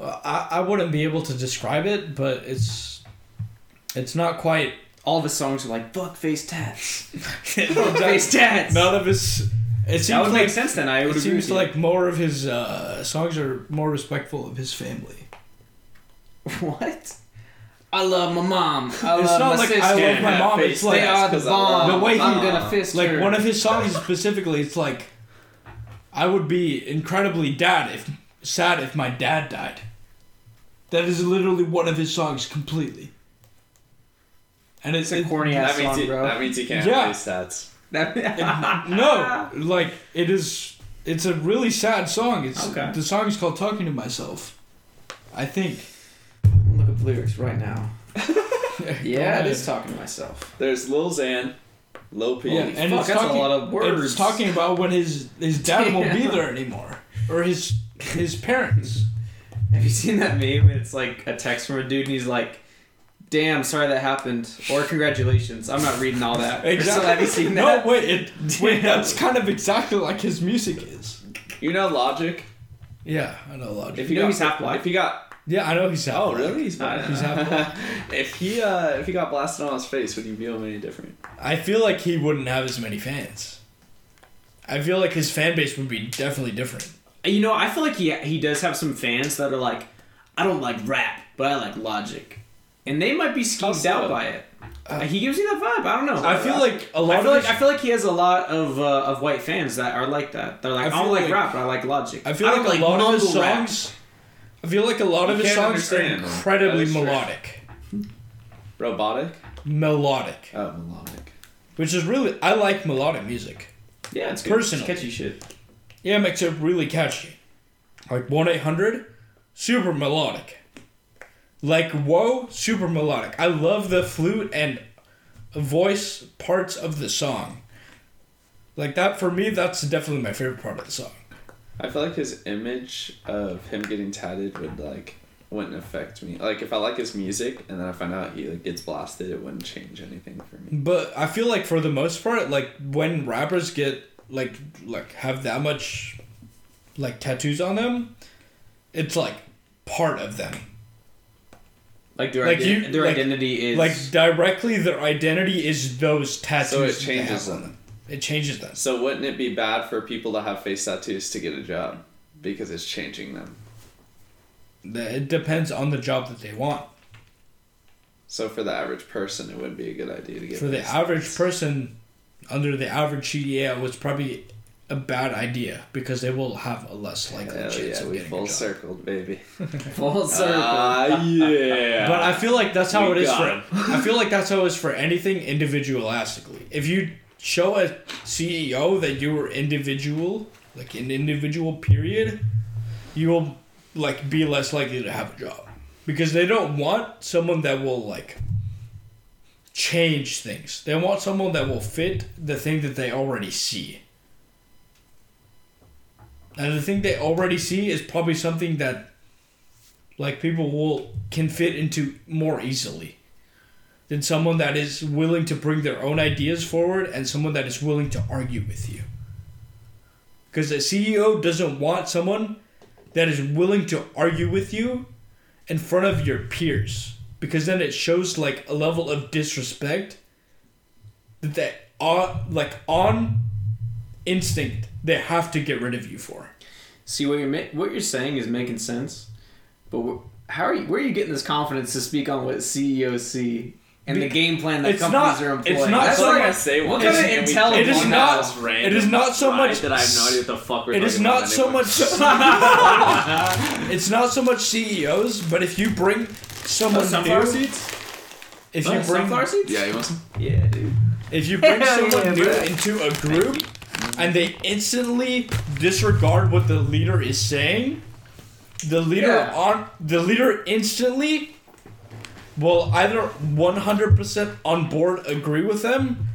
Speaker 2: I I wouldn't be able to describe it, but it's, it's not quite.
Speaker 1: All of his songs are like fuck face tats, fuck
Speaker 2: None
Speaker 1: face tats.
Speaker 2: of his. It seems
Speaker 1: that would
Speaker 2: like
Speaker 1: make sense then. I would
Speaker 2: it seems like more of his uh, songs are more respectful of his family.
Speaker 1: what? I love my mom. I
Speaker 2: It's
Speaker 1: love
Speaker 2: not
Speaker 1: my
Speaker 2: like
Speaker 1: sister.
Speaker 2: I love my mom. It's like
Speaker 1: they are the bomb.
Speaker 2: The way
Speaker 1: I'm gonna fist
Speaker 2: like
Speaker 1: her.
Speaker 2: one of his songs specifically. It's like, I would be incredibly dad if sad if my dad died. That is literally one of his songs completely. And it's,
Speaker 1: It's a corny ass
Speaker 3: That means
Speaker 1: song,
Speaker 3: he,
Speaker 1: bro.
Speaker 3: that means he can't
Speaker 2: Yeah.
Speaker 3: have face.
Speaker 1: That-
Speaker 2: no, like it is. It's a really sad song. It's
Speaker 1: Okay.
Speaker 2: the song is called "Talking to Myself." I think.
Speaker 1: Look up the lyrics right now. Yeah, it is talking to myself.
Speaker 3: There's Lil Xan, Lil Peep.
Speaker 2: Yeah, and
Speaker 1: fuck,
Speaker 2: it's
Speaker 1: that's a
Speaker 2: talking,
Speaker 1: lot of words.
Speaker 2: It's talking about when his his dad won't be there anymore, or his his parents.
Speaker 1: Have you seen that meme? It's like a text from a dude, and he's like, "Damn, sorry that happened," or "Congratulations." I'm not reading all that. So have you seen
Speaker 2: No,
Speaker 1: that?
Speaker 2: wait, it, wait, that's kind of exactly like his music is.
Speaker 3: You know Logic?
Speaker 2: Yeah, I know Logic.
Speaker 3: If
Speaker 1: You
Speaker 3: he
Speaker 1: know
Speaker 3: got,
Speaker 1: he's half black?
Speaker 3: If he got
Speaker 2: yeah, I know he's half
Speaker 3: oh
Speaker 2: black.
Speaker 3: really? He's
Speaker 1: I
Speaker 3: black.
Speaker 2: He's half black.
Speaker 3: if he uh if he got blasted on his face, would you view him any different?
Speaker 2: I feel like he wouldn't have as many fans. I feel like his fan base would be definitely different.
Speaker 1: You know, I feel like he he does have some fans that are like, "I don't like rap, but I like Logic," and they might be skeeved out by it. Uh, he gives you that vibe. I don't know.
Speaker 2: I feel like a lot
Speaker 1: I feel
Speaker 2: of
Speaker 1: like I feel like he has a lot of uh, of white fans that are like that. They're like,
Speaker 2: I
Speaker 1: I, don't like,
Speaker 2: like-
Speaker 1: rap, but I like Logic.
Speaker 2: I feel
Speaker 1: I
Speaker 2: like,
Speaker 1: don't
Speaker 2: a lot of his
Speaker 1: rap.
Speaker 2: songs. I feel like a lot of his songs are
Speaker 3: understand them.
Speaker 2: incredibly
Speaker 3: That is true.
Speaker 2: melodic.
Speaker 3: Robotic?
Speaker 2: Melodic,
Speaker 3: Oh, melodic.
Speaker 2: which is really I like melodic music.
Speaker 1: Yeah, it's
Speaker 2: Personally.
Speaker 1: It's catchy shit.
Speaker 2: Yeah, it makes it really catchy. Like 1 800, super melodic. Like Whoa, super melodic. I love the flute and voice parts of the song. Like that, for me, that's definitely my favorite part of the song.
Speaker 3: I feel like his image of him getting tatted would like wouldn't affect me. Like if I like his music and then I find out he like gets blasted, it wouldn't change anything for me.
Speaker 2: But I feel like for the most part, like when rappers get like like have that much like tattoos on them, it's like part of them.
Speaker 1: Like their
Speaker 2: Like
Speaker 1: ident-
Speaker 2: you-
Speaker 1: their
Speaker 2: like-
Speaker 1: identity is
Speaker 2: Like directly, their identity is those tattoos.
Speaker 3: So it changes
Speaker 2: on
Speaker 3: them.
Speaker 2: It changes them.
Speaker 3: So wouldn't it be bad for people to have face tattoos to get a job because it's changing them?
Speaker 2: It depends on the job that they want.
Speaker 3: So for the average person, it wouldn't be a good idea to get
Speaker 2: For the average person, under the average CDA, was probably a bad idea because they will have a less likely
Speaker 3: Hell
Speaker 2: chance
Speaker 3: yeah,
Speaker 2: of
Speaker 3: we
Speaker 2: getting
Speaker 3: full
Speaker 2: a job.
Speaker 3: circled, baby.
Speaker 1: full circle.
Speaker 3: Ah, yeah.
Speaker 2: But I feel like that's how
Speaker 3: We
Speaker 2: it is for. I feel like that's how it is for anything individualistically. If you show a CEO that you were individual, like an individual period, you will like be less likely to have a job because they don't want someone that will like change things. They want someone that will fit the thing that they already see. And the thing they already see is probably something that like people will can fit into more easily than someone that is willing to bring their own ideas forward and someone that is willing to argue with you. Because a CEO doesn't want someone that is willing to argue with you in front of your peers because then it shows like a level of disrespect that they on like on instinct they have to get rid of you for.
Speaker 1: See what you're ma- what you're saying is making sense, but wh- how are you? Where are you getting this confidence to speak on what CEOs see and the game plan that
Speaker 2: it's
Speaker 1: companies
Speaker 2: not-
Speaker 1: are employing?
Speaker 2: it's not
Speaker 1: That's
Speaker 2: so
Speaker 1: like,
Speaker 2: much-
Speaker 3: say
Speaker 1: what
Speaker 3: one
Speaker 1: kind of
Speaker 3: thing and we
Speaker 1: intel
Speaker 2: It is not- it is not so much-
Speaker 3: that I have no idea what the fuck we're
Speaker 2: It is not
Speaker 3: about
Speaker 2: so
Speaker 3: anymore.
Speaker 2: much. it's not so much CEOs, but if you bring someone
Speaker 1: sunflower
Speaker 2: new,
Speaker 1: seeds?
Speaker 2: if you bring
Speaker 1: sunflower seeds?
Speaker 3: Yeah, you want some?
Speaker 1: Yeah, dude.
Speaker 2: if you bring
Speaker 1: Hell
Speaker 2: someone
Speaker 1: yeah,
Speaker 2: new
Speaker 1: bro.
Speaker 2: into a group and they instantly disregard what the leader is saying, the leader
Speaker 1: Yeah.
Speaker 2: on the leader instantly will either 100% on board agree with them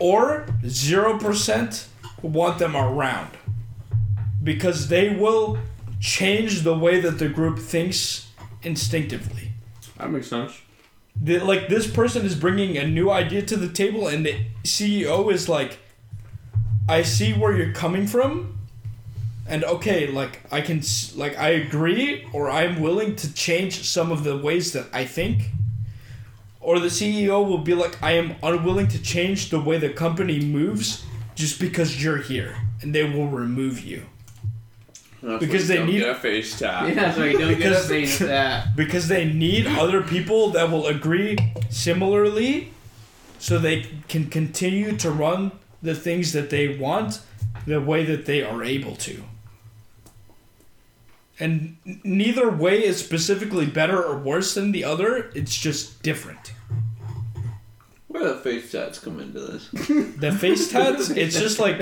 Speaker 2: or 0% want them around because they will change the way that the group thinks instinctively.
Speaker 1: That makes sense.
Speaker 2: the, like this person is bringing a new idea to the table and the ceo is like i see where you're coming from and okay like i can like i agree or i'm willing to change some of the ways that i think. Or the ceo will be like i am unwilling to change the way the company moves just because you're here and they will remove you
Speaker 3: That's
Speaker 2: Because they need-
Speaker 3: a face tap.
Speaker 1: Yeah, so you don't get a
Speaker 2: Because-
Speaker 1: face that.
Speaker 2: because they need other people that will agree similarly so they can continue to run the things that they want the way that they are able to and neither way is specifically better or worse than the other it's just different
Speaker 3: Where the face tats come into this?
Speaker 2: the face tats? It's just like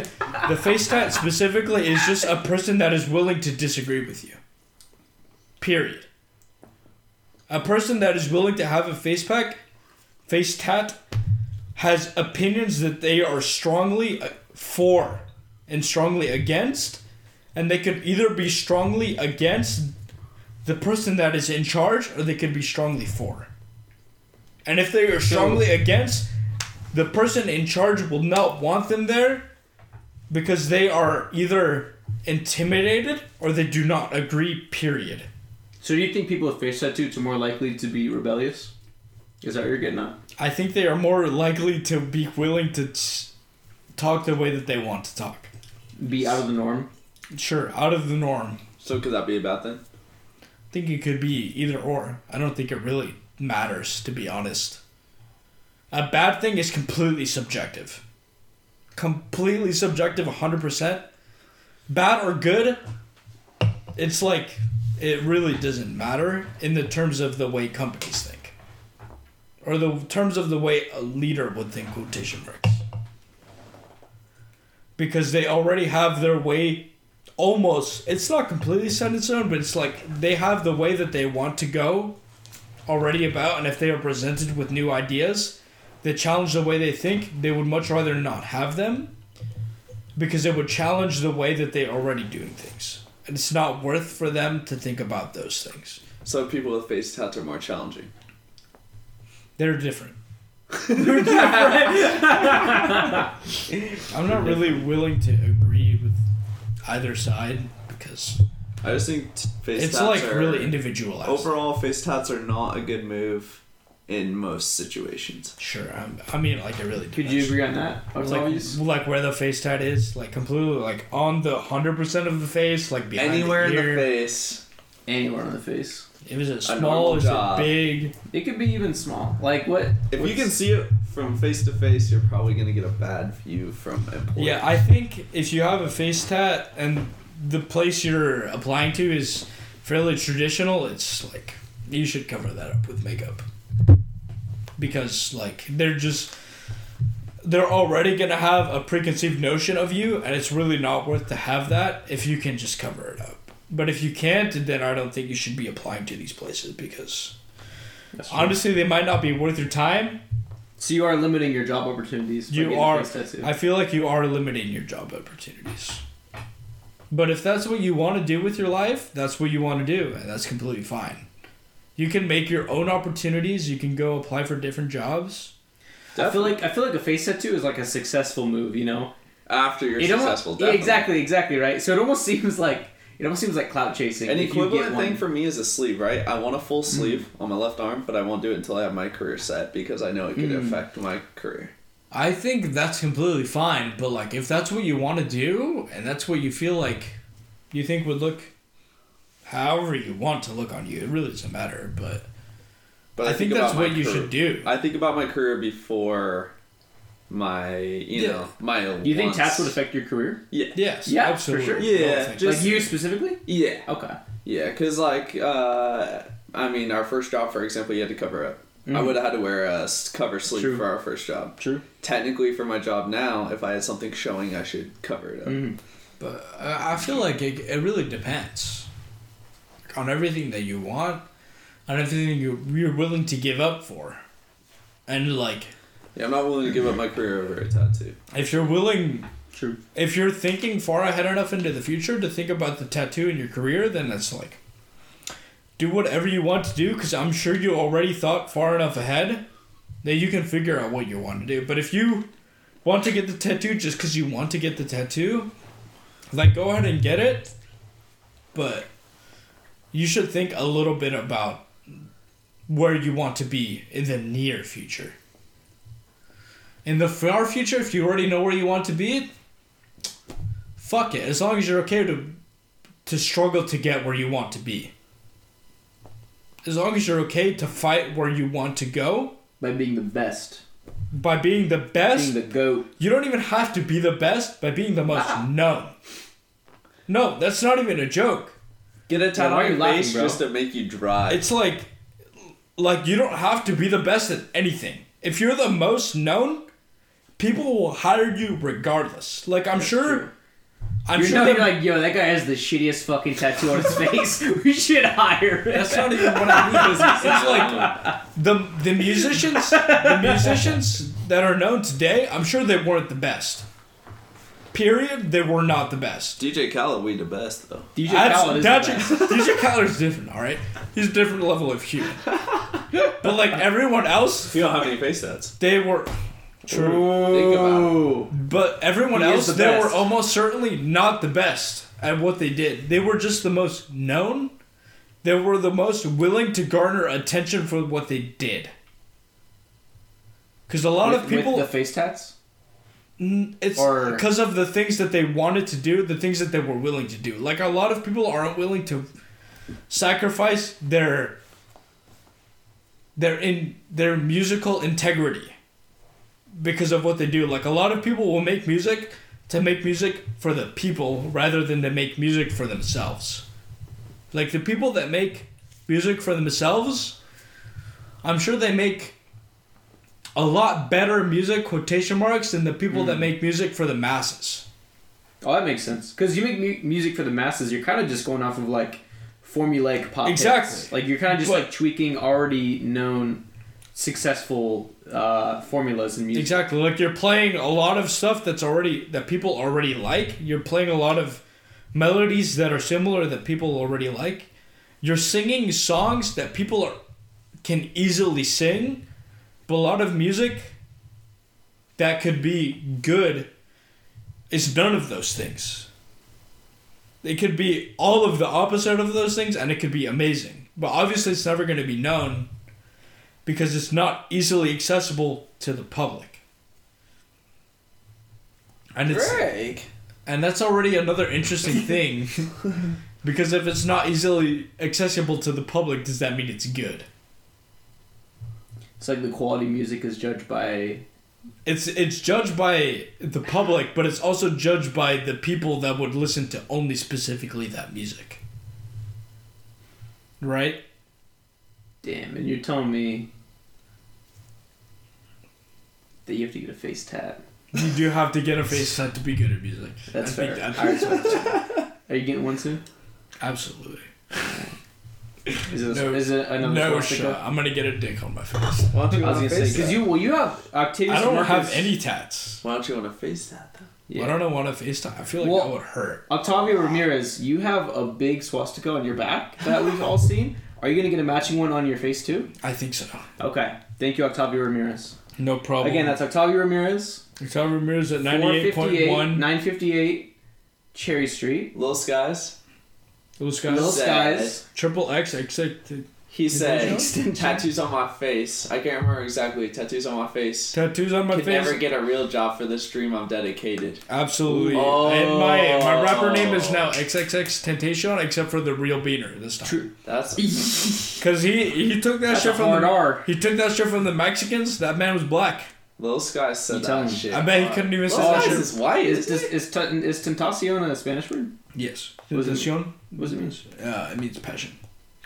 Speaker 2: the face tat specifically is just a person that is willing to disagree with you. Period. A person that is willing to have a face pack face tat has opinions that they are strongly uh, for and strongly against and they could either be strongly against the person that is in charge or they could be strongly for and if they are strongly against the person in charge will not want them there because they are either intimidated or they do not agree period
Speaker 1: So do you think people with face tattoos are more likely to be rebellious? Is that what you're getting at?
Speaker 2: i think they are more likely to be willing to talk the way that they want to talk
Speaker 1: Be out of the norm?
Speaker 2: sure out of the norm
Speaker 3: So could that be a bad thing?
Speaker 2: I think it could be either or. I don't think it really matters, to be honest. A bad thing is completely subjective. Completely subjective, 100%. Bad or good, it's like, it really doesn't matter in the terms of the way companies think. Or the terms of the way a leader would think quotation marks. Because they already have their way almost it's not completely set in stone but it's like they have the way that they want to go already about and if they are presented with new ideas that challenge the way they think they would much rather not have them because it would challenge the way that they're already doing things. And it's not worth for them to think about those things.
Speaker 3: So people with face tats are more challenging.
Speaker 2: they're different. I'm not really willing to agree with either side because
Speaker 3: I just think t- face
Speaker 2: it's
Speaker 3: tats
Speaker 2: like
Speaker 3: are
Speaker 2: really individualized
Speaker 3: overall face tats are not a good move in most situations.
Speaker 2: Sure, I'm, I mean, like, it really
Speaker 1: Could you agree on that?
Speaker 2: Like,
Speaker 1: Octavius?
Speaker 2: like where the face tat is, like completely, like on the hundred percent of the face, like behind
Speaker 3: Anywhere
Speaker 2: the
Speaker 3: in the face.
Speaker 1: Anywhere on the face.
Speaker 2: If is it
Speaker 3: normal
Speaker 2: small? Is
Speaker 3: job.
Speaker 2: it big?
Speaker 1: It could be even small. Like what?
Speaker 3: If you can see it from face to face, you're probably gonna get a bad view from employees.
Speaker 2: Yeah, I think if you have a face tat and the place you're applying to is fairly traditional, it's like you should cover that up with makeup because like they're just they're already gonna have a preconceived notion of you, and it's really not worth to have that if you can just cover it up. But if you can't, then I don't think you should be applying to these places because honestly, they might not be worth your time.
Speaker 1: So you are limiting your job opportunities.
Speaker 2: You are. I feel like you are limiting your job opportunities. But if that's what you want to do with your life, that's what you want to do, and that's completely fine. You can make your own opportunities. You can go apply for different jobs.
Speaker 1: I feel like I feel like a face tattoo is like a successful move. You know.
Speaker 3: after you're
Speaker 1: It almost-
Speaker 3: successful.
Speaker 1: yeah, exactly, exactly, right. So it almost seems like it almost seems like clout chasing.
Speaker 3: An
Speaker 1: if
Speaker 3: equivalent
Speaker 1: one.
Speaker 3: thing for me is a sleeve, right? I want a full
Speaker 2: Mm.
Speaker 3: sleeve on my left arm, but I won't do it until I have my career set because I know it could
Speaker 2: Mm.
Speaker 3: affect my career.
Speaker 2: I think that's completely fine, but like if that's what you want to do and that's what you feel like you think would look however you want to look on you. It really doesn't matter, but,
Speaker 3: But
Speaker 2: I, think, that's
Speaker 3: about my
Speaker 2: what you
Speaker 3: career-
Speaker 2: should do.
Speaker 3: I think about my career before my, you
Speaker 2: Yeah.
Speaker 3: know, my.
Speaker 1: Do you think
Speaker 3: wants.
Speaker 1: tats would affect your career?
Speaker 3: Yeah.
Speaker 2: yes,
Speaker 1: Yeah, for
Speaker 2: absolutely.
Speaker 1: sure.
Speaker 3: Yeah,
Speaker 2: I don't think-
Speaker 3: Just-
Speaker 1: like you specifically?
Speaker 3: Yeah.
Speaker 1: Okay.
Speaker 3: Yeah, because like, uh, I mean, our first job, for example, you had to cover up. I
Speaker 1: Mhm.
Speaker 3: would have had to wear a cover sleeve
Speaker 1: True.
Speaker 3: for our first job.
Speaker 1: True.
Speaker 3: Technically, for my job now, if I had something showing, I should cover it up.
Speaker 1: Mm.
Speaker 2: But uh, I feel like it, it really depends on everything that you want, on everything you you're willing to give up for, and like
Speaker 3: Yeah, I'm not willing to give up my career over a tattoo.
Speaker 2: if you're willing,
Speaker 1: True.
Speaker 2: if you're thinking far ahead enough into the future to think about the tattoo in your career, then it's like do whatever you want to do because I'm sure you already thought far enough ahead that you can figure out what you want to do. But if you want to get the tattoo just because you want to get the tattoo, like go ahead and get it. But you should think a little bit about where you want to be in the near future. In the far future, if you already know where you want to be, fuck it. As long as you're okay to to struggle to get where you want to be. As long as you're okay to fight where you want to go
Speaker 1: By being the best.
Speaker 2: by being the best,
Speaker 1: Being the goat.
Speaker 2: you don't even have to be the best by being the most ah. known. No, that's not even a joke.
Speaker 3: Get a
Speaker 1: Yeah,
Speaker 3: tat
Speaker 1: why are
Speaker 3: on
Speaker 1: you
Speaker 3: your
Speaker 1: laughing,
Speaker 3: face
Speaker 1: bro?
Speaker 3: just to make you dry.
Speaker 2: It's like like you don't have to be the best at anything. If you're the most known, people will hire you regardless. Like I'm sure
Speaker 1: true.
Speaker 2: I'm
Speaker 1: You're
Speaker 2: sure
Speaker 1: not
Speaker 2: the-
Speaker 1: you're like, yo, that guy has the shittiest fucking tattoo on his face. we should hire him.
Speaker 2: That's not even what I mean. It's, it's like the the musicians, the musicians that are known today. I'm sure they weren't the best. Period. They were not the best.
Speaker 3: DJ Khaled, we the best though.
Speaker 1: DJ Khaled is the
Speaker 2: Absolutely.
Speaker 1: best.
Speaker 2: DJ Khaled's different. All right, he's a different level of human. But like everyone else,
Speaker 3: You don't have any face tats.
Speaker 2: they were true.
Speaker 3: Think about
Speaker 1: Ooh.
Speaker 2: But everyone
Speaker 1: He
Speaker 2: else,
Speaker 1: the
Speaker 2: they were almost certainly not the best at what they did. They were just the most known. They were the most willing to garner attention for what they did. Because a lot
Speaker 1: With-
Speaker 2: of people,
Speaker 1: with the face tats.
Speaker 2: Mm, it's
Speaker 1: or-
Speaker 2: because of the things that they wanted to do, the things that they were willing to do. Like a lot of people aren't willing to sacrifice their their in their musical integrity because of what they do. Like a lot of people will make music to make music for the people rather than to make music for themselves. Like the people that make music for themselves, I'm sure they make a lot better music quotation marks than the people that hmm. make music for the masses.
Speaker 1: Oh, that makes sense. Because you make mu- music for the masses, you're kind of just going off of like formulaic pop. hits.
Speaker 2: Exactly.
Speaker 1: Like you're kind of just
Speaker 2: But-
Speaker 1: like tweaking already known successful uh, formulas in music.
Speaker 2: Exactly. Like you're playing a lot of stuff that's already that people already like. You're playing a lot of melodies that are similar that people already like. You're singing songs that people are can easily sing. But a lot of music that could be good is none of those things. It could be all of the opposite of those things and it could be amazing. But obviously it's never going to be known because it's not easily accessible to the public. And it's
Speaker 3: Greg.
Speaker 2: and that's already another interesting thing because if it's not easily accessible to the public does that mean it's good?
Speaker 1: It's like the quality music is judged by.
Speaker 2: It's it's judged by the public, but it's also judged by the people that would listen to only specifically that music. Right?
Speaker 1: Damn, and you're telling me that you have to get a face tat.
Speaker 2: You do have to get a face tat to be good at music.
Speaker 1: That's
Speaker 2: I think
Speaker 1: fair.
Speaker 2: that-
Speaker 1: I respect. Are you getting one soon?
Speaker 2: Absolutely.
Speaker 1: Is it,
Speaker 2: No-
Speaker 1: is it another
Speaker 2: No
Speaker 1: swastika?
Speaker 2: shot. I'm gonna get a dick on my face.
Speaker 3: Why don't you
Speaker 1: I was
Speaker 3: want
Speaker 1: gonna say
Speaker 3: face
Speaker 1: because you well you have Octavius.
Speaker 2: I don't
Speaker 1: Marcus-
Speaker 2: have any tats.
Speaker 3: Why don't you want a face tat though?
Speaker 1: Yeah.
Speaker 2: I don't know what a face tat. I feel like
Speaker 1: Well-
Speaker 2: that would hurt.
Speaker 1: Octavio Ramirez, you have a big swastika on your back that we've all seen. Are you gonna get a matching one on your face too?
Speaker 2: I think so.
Speaker 1: Okay. Thank you, Octavio Ramirez.
Speaker 2: No problem.
Speaker 1: Again, that's Octavio Ramirez.
Speaker 2: Octavio Ramirez at
Speaker 1: 458,
Speaker 2: 98.1.
Speaker 1: 958 Cherry Street.
Speaker 3: Little skies.
Speaker 2: Little Skies.
Speaker 1: Little Skies.
Speaker 2: Triple X, X, X,
Speaker 3: He said
Speaker 2: Extension?
Speaker 3: tattoos on my face. I can't remember exactly. Tattoos on my face.
Speaker 2: Tattoos on my
Speaker 3: Could
Speaker 2: face.
Speaker 3: never get a real job for this dream. I'm dedicated.
Speaker 2: Absolutely.
Speaker 3: Oh.
Speaker 2: And my my rapper name is now XXX Temptation, except for the real beaner this time.
Speaker 1: True.
Speaker 3: That's
Speaker 2: Cause he he took that
Speaker 1: That's
Speaker 2: shit from the
Speaker 1: R.
Speaker 2: he took that shit from the Mexicans. That man was black.
Speaker 3: Lil Sky said
Speaker 1: You
Speaker 3: that shit.
Speaker 2: I bet he couldn't even
Speaker 3: Lil
Speaker 2: say that
Speaker 3: Sky
Speaker 2: shit.
Speaker 3: is white.
Speaker 1: Is,
Speaker 3: Isn't
Speaker 1: is,
Speaker 3: it?
Speaker 1: is, t- is tentacion a Spanish word?
Speaker 2: Yes.
Speaker 1: What does it mean?
Speaker 2: Tentacion.
Speaker 1: What does it mean?
Speaker 2: Uh, it means passion.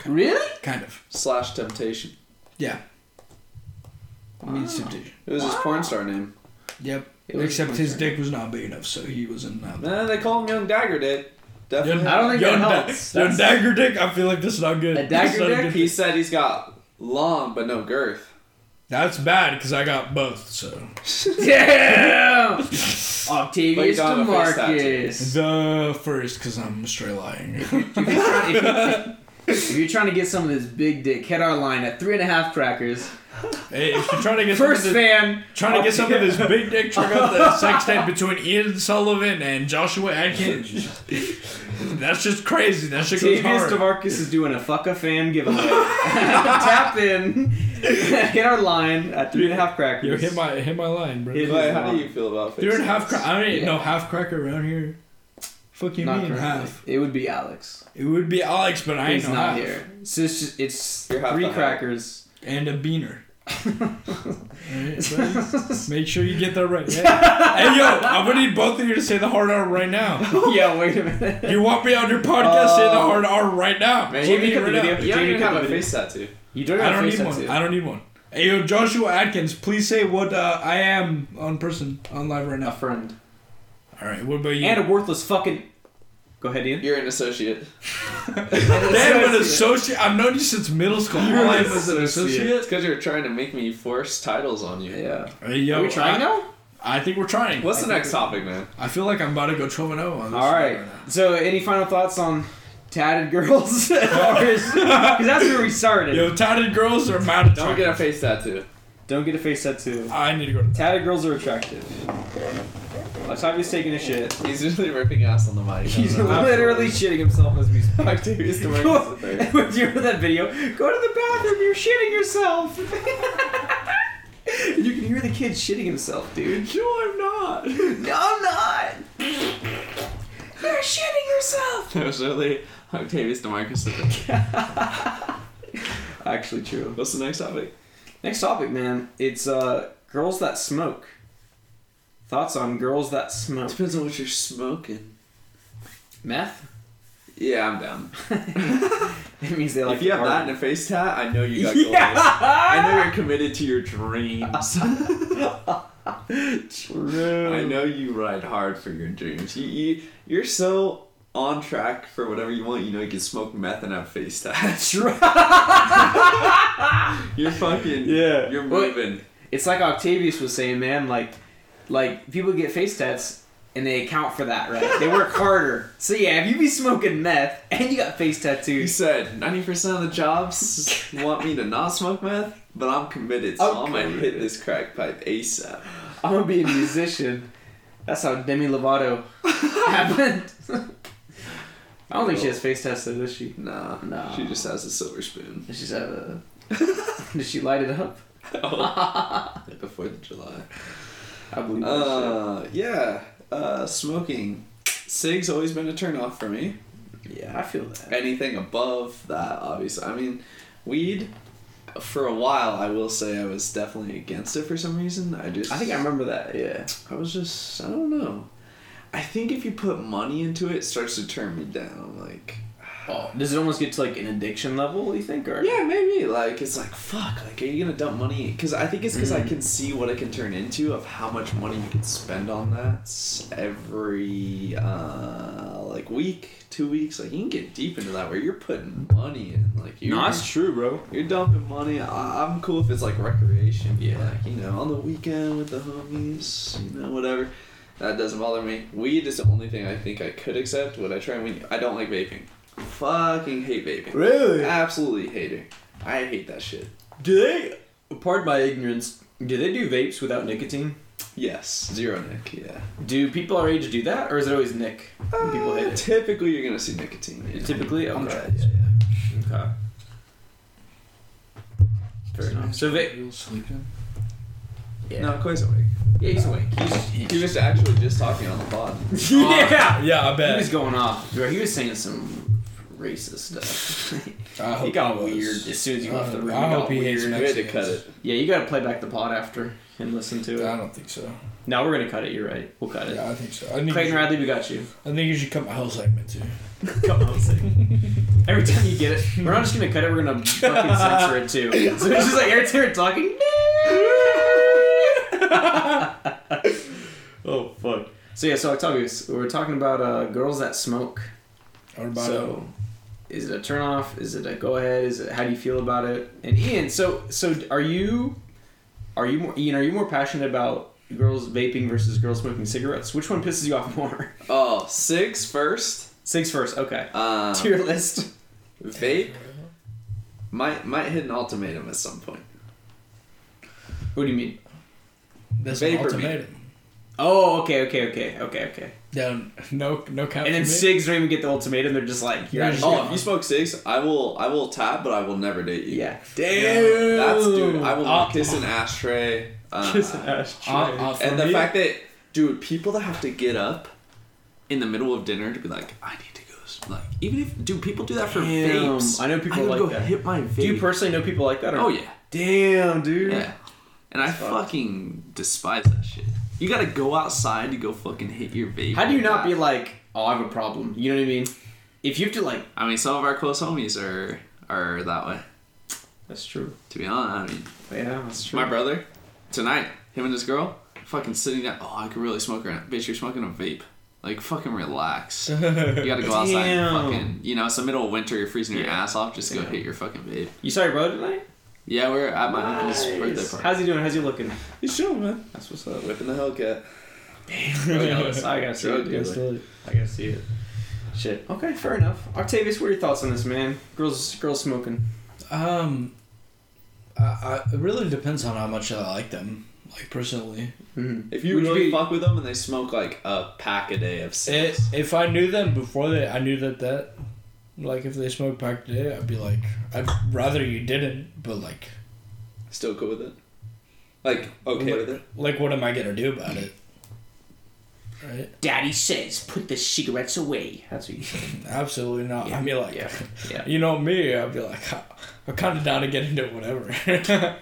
Speaker 1: Really?
Speaker 2: Kind of.
Speaker 3: Slash temptation.
Speaker 2: Yeah. It means temptation.
Speaker 3: It was his porn star name.
Speaker 2: Yep.
Speaker 1: It
Speaker 2: Except his
Speaker 1: turn.
Speaker 2: dick was not big enough, so he wasn't allowed.
Speaker 3: Man, they call him Young Dagger Dick. Definitely.
Speaker 1: I don't think
Speaker 2: Young,
Speaker 1: that
Speaker 2: da-
Speaker 1: helps.
Speaker 2: young dagger dick. I feel like this is not good.
Speaker 1: A dagger
Speaker 2: This is not
Speaker 1: dick?
Speaker 2: good.
Speaker 3: He said he's got long but no girth.
Speaker 2: That's bad because I got both. So
Speaker 1: Damn! Octavius
Speaker 3: don't have a face
Speaker 1: Demarcus.
Speaker 2: the first because I'm straight lying.
Speaker 1: if, you're trying, if, you, if you're trying to get some of this big dick, hit our line at three and a half crackers.
Speaker 2: hey, if you're trying to get
Speaker 1: First
Speaker 2: some of this,
Speaker 1: fan.
Speaker 2: trying to get some of this big dick, check out the sextape between Ian Sullivan and Joshua Atkins. That's just crazy. That shit goes
Speaker 1: Octavius
Speaker 2: hard.
Speaker 1: Demarcus is doing a fuck a fan giveaway. Tap in. hit our line at three and a half crackers.
Speaker 2: Yo, hit my hit my line, bro.
Speaker 1: Hit
Speaker 3: Wait,
Speaker 1: his
Speaker 3: how do
Speaker 1: mom.
Speaker 3: you feel about
Speaker 2: Three and a half. Cra- I don't even
Speaker 1: Yeah.
Speaker 2: know half cracker around here. Fuck you
Speaker 1: Not
Speaker 2: mean
Speaker 1: currently.
Speaker 2: half?
Speaker 1: It would be Alex.
Speaker 2: It would be Alex, but I ain't
Speaker 1: He's
Speaker 2: no
Speaker 1: not
Speaker 2: half.
Speaker 1: here. So it's just, it's
Speaker 3: You're half
Speaker 1: three
Speaker 3: the half.
Speaker 1: crackers.
Speaker 2: And a beaner. Alright, buddy? Make sure you get that right. Yeah. hey yo, I'm gonna need both of you to say the hard R right now.
Speaker 1: yeah, wait a minute.
Speaker 2: You want me on your podcast? say the hard R right now.
Speaker 3: Man,
Speaker 1: Jamie,
Speaker 2: Say it
Speaker 1: cut the
Speaker 2: right
Speaker 1: video.
Speaker 2: now.
Speaker 3: You don't
Speaker 1: Jamie,
Speaker 3: even
Speaker 1: cut
Speaker 3: have a
Speaker 1: video.
Speaker 3: face tattoo.
Speaker 1: You don't
Speaker 2: I
Speaker 1: have
Speaker 2: don't
Speaker 1: a
Speaker 2: need
Speaker 1: face
Speaker 2: one.
Speaker 1: tattoo.
Speaker 2: I don't need one. Hey yo, Joshua Atkins, please say what uh, I am on person on live right now.
Speaker 1: A
Speaker 2: now.
Speaker 1: friend.
Speaker 2: All right, what about you?
Speaker 1: And a worthless fucking. Go ahead, Ian.
Speaker 3: You're an associate.
Speaker 2: Damn, an associate. I've known you since middle school.
Speaker 1: You're
Speaker 2: All
Speaker 1: an
Speaker 2: I was an
Speaker 3: It's
Speaker 2: associate.
Speaker 3: because you're trying to make me force titles on you.
Speaker 1: Yeah.
Speaker 2: Hey yo,
Speaker 1: Are we trying
Speaker 2: I,
Speaker 1: now?
Speaker 2: I think we're trying.
Speaker 3: What's the next topic, man?
Speaker 2: I feel like I'm about to go 12 and 0 on this.
Speaker 1: All right.
Speaker 2: now.
Speaker 1: So, any final thoughts on tatted girls? Because that's where we started.
Speaker 2: Yo, tatted girls are mad
Speaker 3: Don't get a face tattoo.
Speaker 1: Don't get a face tattoo.
Speaker 2: I need to go to
Speaker 1: Tatted girls are attractive. Octavia's taking a shit.
Speaker 3: He's literally ripping ass on the mic.
Speaker 1: He's
Speaker 3: I don't know.
Speaker 1: literally shitting himself as we speak.
Speaker 3: Octavius
Speaker 1: Go,
Speaker 3: Demarcus the third.
Speaker 1: do you remember that video? Go to the bathroom, you're shitting yourself. you can hear the kid shitting himself, dude.
Speaker 3: No, I'm not.
Speaker 1: No, I'm not. You're shitting yourself.
Speaker 3: That was really Octavius Demarcus.
Speaker 1: Actually, true.
Speaker 3: What's the next topic?
Speaker 1: Next topic, man. It's uh, girls that smoke. Thoughts on girls that smoke?
Speaker 3: Depends on what you're smoking.
Speaker 1: Meth?
Speaker 3: Yeah, I'm down.
Speaker 1: It means they like.
Speaker 3: if you have that and a face tat, I know you got goals.
Speaker 1: yeah.
Speaker 3: I know you're committed to your dreams.
Speaker 1: True.
Speaker 3: I know you ride hard for your dreams. You, you you're so on track for whatever you want. You know you can smoke meth and have face tats.
Speaker 1: True.
Speaker 3: You're fucking
Speaker 1: Yeah.
Speaker 3: You're
Speaker 1: Well,
Speaker 3: moving.
Speaker 1: It's like Octavius was saying, man. Like, like people get face tats and they account for that, right? They work harder. So yeah, if you be smoking meth and you got face tattoos, you
Speaker 3: said ninety percent of the jobs want me to not smoke meth, but I'm committed, so
Speaker 1: I'm
Speaker 3: I'm, gonna hit this crack pipe ASAP.
Speaker 1: I'm gonna be a musician. That's how Demi Lovato happened. I don't think she has face though, does she?
Speaker 3: Nah,
Speaker 1: No.
Speaker 3: She just has a silver spoon.
Speaker 1: Does she have a? Does she light it up? Oh.
Speaker 3: like the Fourth of July.
Speaker 1: I believe that
Speaker 3: Uh, yeah. Uh, smoking. Cigs always been a turn off for me.
Speaker 1: Yeah, I feel that.
Speaker 3: Anything above that, obviously. I mean, weed. For a while, I will say I was definitely against it for some reason. I just.
Speaker 1: I think I remember that. Yeah.
Speaker 3: I was just. I don't know. I think if you put money into it, it starts to turn me down. Like.
Speaker 1: Oh, does it almost get to like an addiction level? You think, or
Speaker 3: Yeah, maybe. Like, it's like, fuck, like, are you gonna dump money? Because I think it's because I
Speaker 1: Mm.
Speaker 3: can see what it can turn into of how much money you can spend on that every, uh, like, week, two weeks. Like, you can get deep into that where you're putting money in. Like, you're,
Speaker 1: No, that's true, bro.
Speaker 3: you're dumping money. I, I'm cool if it's, like, recreation.
Speaker 1: Yeah.
Speaker 3: Like, you know, on the weekend with the homies, you know, whatever. That doesn't bother me. Weed is the only thing I think I could accept. Would I try weed? I don't like vaping. Fucking hate vaping.
Speaker 1: Really?
Speaker 3: Absolutely hate it. I hate that shit.
Speaker 1: Do they? Pardon my ignorance. Do they do vapes without nicotine?
Speaker 3: Yes, zero nick. Yeah.
Speaker 1: Do people our age do that, or is it always nick? when people uh, hate it.
Speaker 3: Typically, you're gonna see nicotine. yeah.
Speaker 1: Typically,
Speaker 3: On
Speaker 1: okay.
Speaker 3: drugs, yeah, yeah.
Speaker 1: Okay. Fair enough. So va-
Speaker 2: sleeping.
Speaker 1: yeah,
Speaker 3: No, Koi's awake.
Speaker 1: yeah, he's awake. He's,
Speaker 3: He was actually just talking on the pod.
Speaker 1: yeah,
Speaker 2: Yeah, I bet.
Speaker 1: he was going off. Bro, he was saying some racist stuff.
Speaker 2: I
Speaker 1: he
Speaker 2: hope
Speaker 1: got
Speaker 2: was.
Speaker 1: weird as soon as you left the
Speaker 2: Uh,
Speaker 1: room.
Speaker 2: I
Speaker 1: he
Speaker 2: hope
Speaker 1: got
Speaker 2: he
Speaker 1: weird.
Speaker 2: hates
Speaker 3: We had to cut it.
Speaker 1: Yeah, you gotta play back the pod after and listen to it.
Speaker 2: I don't think so.
Speaker 1: No, we're gonna cut it. You're right. We'll cut it.
Speaker 2: Yeah, I think so. I think,
Speaker 1: Clayton
Speaker 2: should,
Speaker 1: Radley, we got you.
Speaker 2: I think you should cut my whole segment too.
Speaker 1: Come on, Every time you get it, we're not just gonna cut it. We're gonna fucking censor it too. So it's just like every time we're talking. oh fuck. So yeah, so Octavius, we're talking about uh, girls that smoke.
Speaker 2: What about
Speaker 1: So, is it a turn off? Is it a go ahead? Is it how do you feel about it? And Ian, so so are you, are you more Ian? Are you more passionate about girls vaping versus girls smoking cigarettes? Which one pisses you off more?
Speaker 3: Oh, six first.
Speaker 1: Six first. Okay.
Speaker 3: Um,
Speaker 1: Tier list.
Speaker 3: vape might might hit an ultimatum at some point.
Speaker 1: What do you mean?
Speaker 2: That's
Speaker 3: Vapor
Speaker 2: an ultimatum.
Speaker 1: Oh, okay, okay, okay, okay, okay.
Speaker 2: Yeah, no, no cap.
Speaker 1: And then
Speaker 2: for me.
Speaker 1: SIGs don't even get the ultimatum. They're just like, you're
Speaker 2: They're
Speaker 1: out of.
Speaker 3: Oh, if you smoke six, I will I will tap, but I will never date you.
Speaker 1: Yeah.
Speaker 3: Damn. That's dude. I will
Speaker 2: Uh,
Speaker 3: kiss an ashtray. Uh,
Speaker 1: Kiss an ashtray.
Speaker 2: Uh, uh, for
Speaker 3: and the
Speaker 2: me-
Speaker 3: fact that dude, people that have to get up in the middle of dinner to be like, I need to go. Like even if dude, people do that for
Speaker 1: Damn,
Speaker 3: vapes.
Speaker 1: I know people
Speaker 3: I
Speaker 1: like
Speaker 3: go
Speaker 1: that.
Speaker 3: hit my vape.
Speaker 1: Do you personally know people like that? Or?
Speaker 3: oh yeah,
Speaker 1: Damn, dude.
Speaker 3: yeah. And I
Speaker 1: Fuck.
Speaker 3: fucking despise that shit. You gotta go outside to go fucking hit your vape.
Speaker 1: How do you
Speaker 3: like
Speaker 1: not
Speaker 3: that.
Speaker 1: be like, oh, I have a problem? You know what I mean? If you have to like,
Speaker 3: I mean, some of our close homies are are that way.
Speaker 1: that's true.
Speaker 3: To be honest, I mean,
Speaker 1: Yeah, that's true.
Speaker 3: my brother tonight, him and his girl, fucking sitting down. Oh, I could really smoke right now. Bitch, you're smoking a vape. Like fucking relax. You gotta go outside and fucking, you know, it's the middle of winter, you're freezing your
Speaker 1: Yeah.
Speaker 3: ass off, just go
Speaker 1: Yeah.
Speaker 3: hit your fucking vape.
Speaker 1: You saw your brother tonight?
Speaker 3: Yeah, we're at my uncle's birthday party.
Speaker 1: How's he doing? How's he looking?
Speaker 3: He's chilling, man.
Speaker 1: That's what's up.
Speaker 3: Whipping the Hellcat.
Speaker 1: I gotta see it, dude. I gotta see it. Shit. Okay, fair enough. Octavius, what are your thoughts on this, man? Girls, girls smoking.
Speaker 2: Um, I, I, it really depends on how much I like them. Like personally,
Speaker 1: Mm-hmm.
Speaker 3: If you
Speaker 1: Would you
Speaker 3: really
Speaker 1: be-
Speaker 3: fuck with them and they smoke like a pack a day of
Speaker 2: it, if I knew them before they, I knew that that, like if they smoked back today, I'd be like, I'd rather you didn't. But like,
Speaker 3: still cool with it? Like, okay
Speaker 2: Like-
Speaker 3: with it?
Speaker 2: like what am I gonna do about it? Right?
Speaker 1: Daddy says, put the cigarettes away. That's what you said.
Speaker 2: Absolutely not.
Speaker 1: Yeah,
Speaker 2: I mean, like,
Speaker 1: yeah, yeah.
Speaker 2: you know me, I'd be like, I'm kind of down to get into whatever.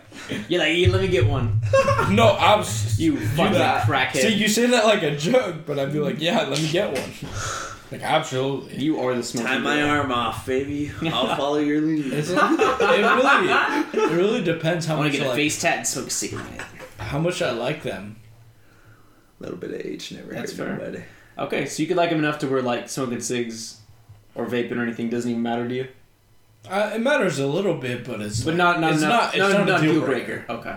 Speaker 1: You're like, "Yeah, let me get one.
Speaker 2: no, I was
Speaker 1: You fucking
Speaker 2: that-
Speaker 1: crackhead.
Speaker 2: See, you say that like a joke, but I'd be like, yeah, let me get one. Like, absolutely.
Speaker 1: You are the smoking. Tie girl.
Speaker 3: arm off, baby. I'll follow your lead.
Speaker 2: It's, it really, it really depends how
Speaker 1: I want
Speaker 2: much
Speaker 1: to get a
Speaker 2: like,
Speaker 1: face tat and smoke a cigarette.
Speaker 2: how much I like them.
Speaker 3: A little bit of age never
Speaker 1: That's
Speaker 3: hurt
Speaker 1: fair.
Speaker 3: nobody.
Speaker 1: Okay, so you could like him enough to where like smoking cigs or vaping or anything doesn't even matter to you,
Speaker 2: Uh, it matters a little bit, but it's
Speaker 1: but
Speaker 2: like-
Speaker 1: not not
Speaker 2: it's
Speaker 1: enough.
Speaker 2: not, it's
Speaker 1: not,
Speaker 2: not,
Speaker 1: not
Speaker 2: a deal
Speaker 1: deal
Speaker 2: breaker.
Speaker 1: breaker. Okay,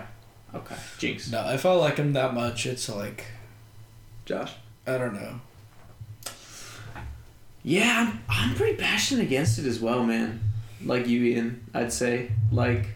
Speaker 1: okay, jinx.
Speaker 2: No, if I like them that much, it's like
Speaker 3: Josh?
Speaker 2: I don't know.
Speaker 1: Yeah, I'm, I'm pretty passionate against it as well, man. Like you, Ian, I'd say like.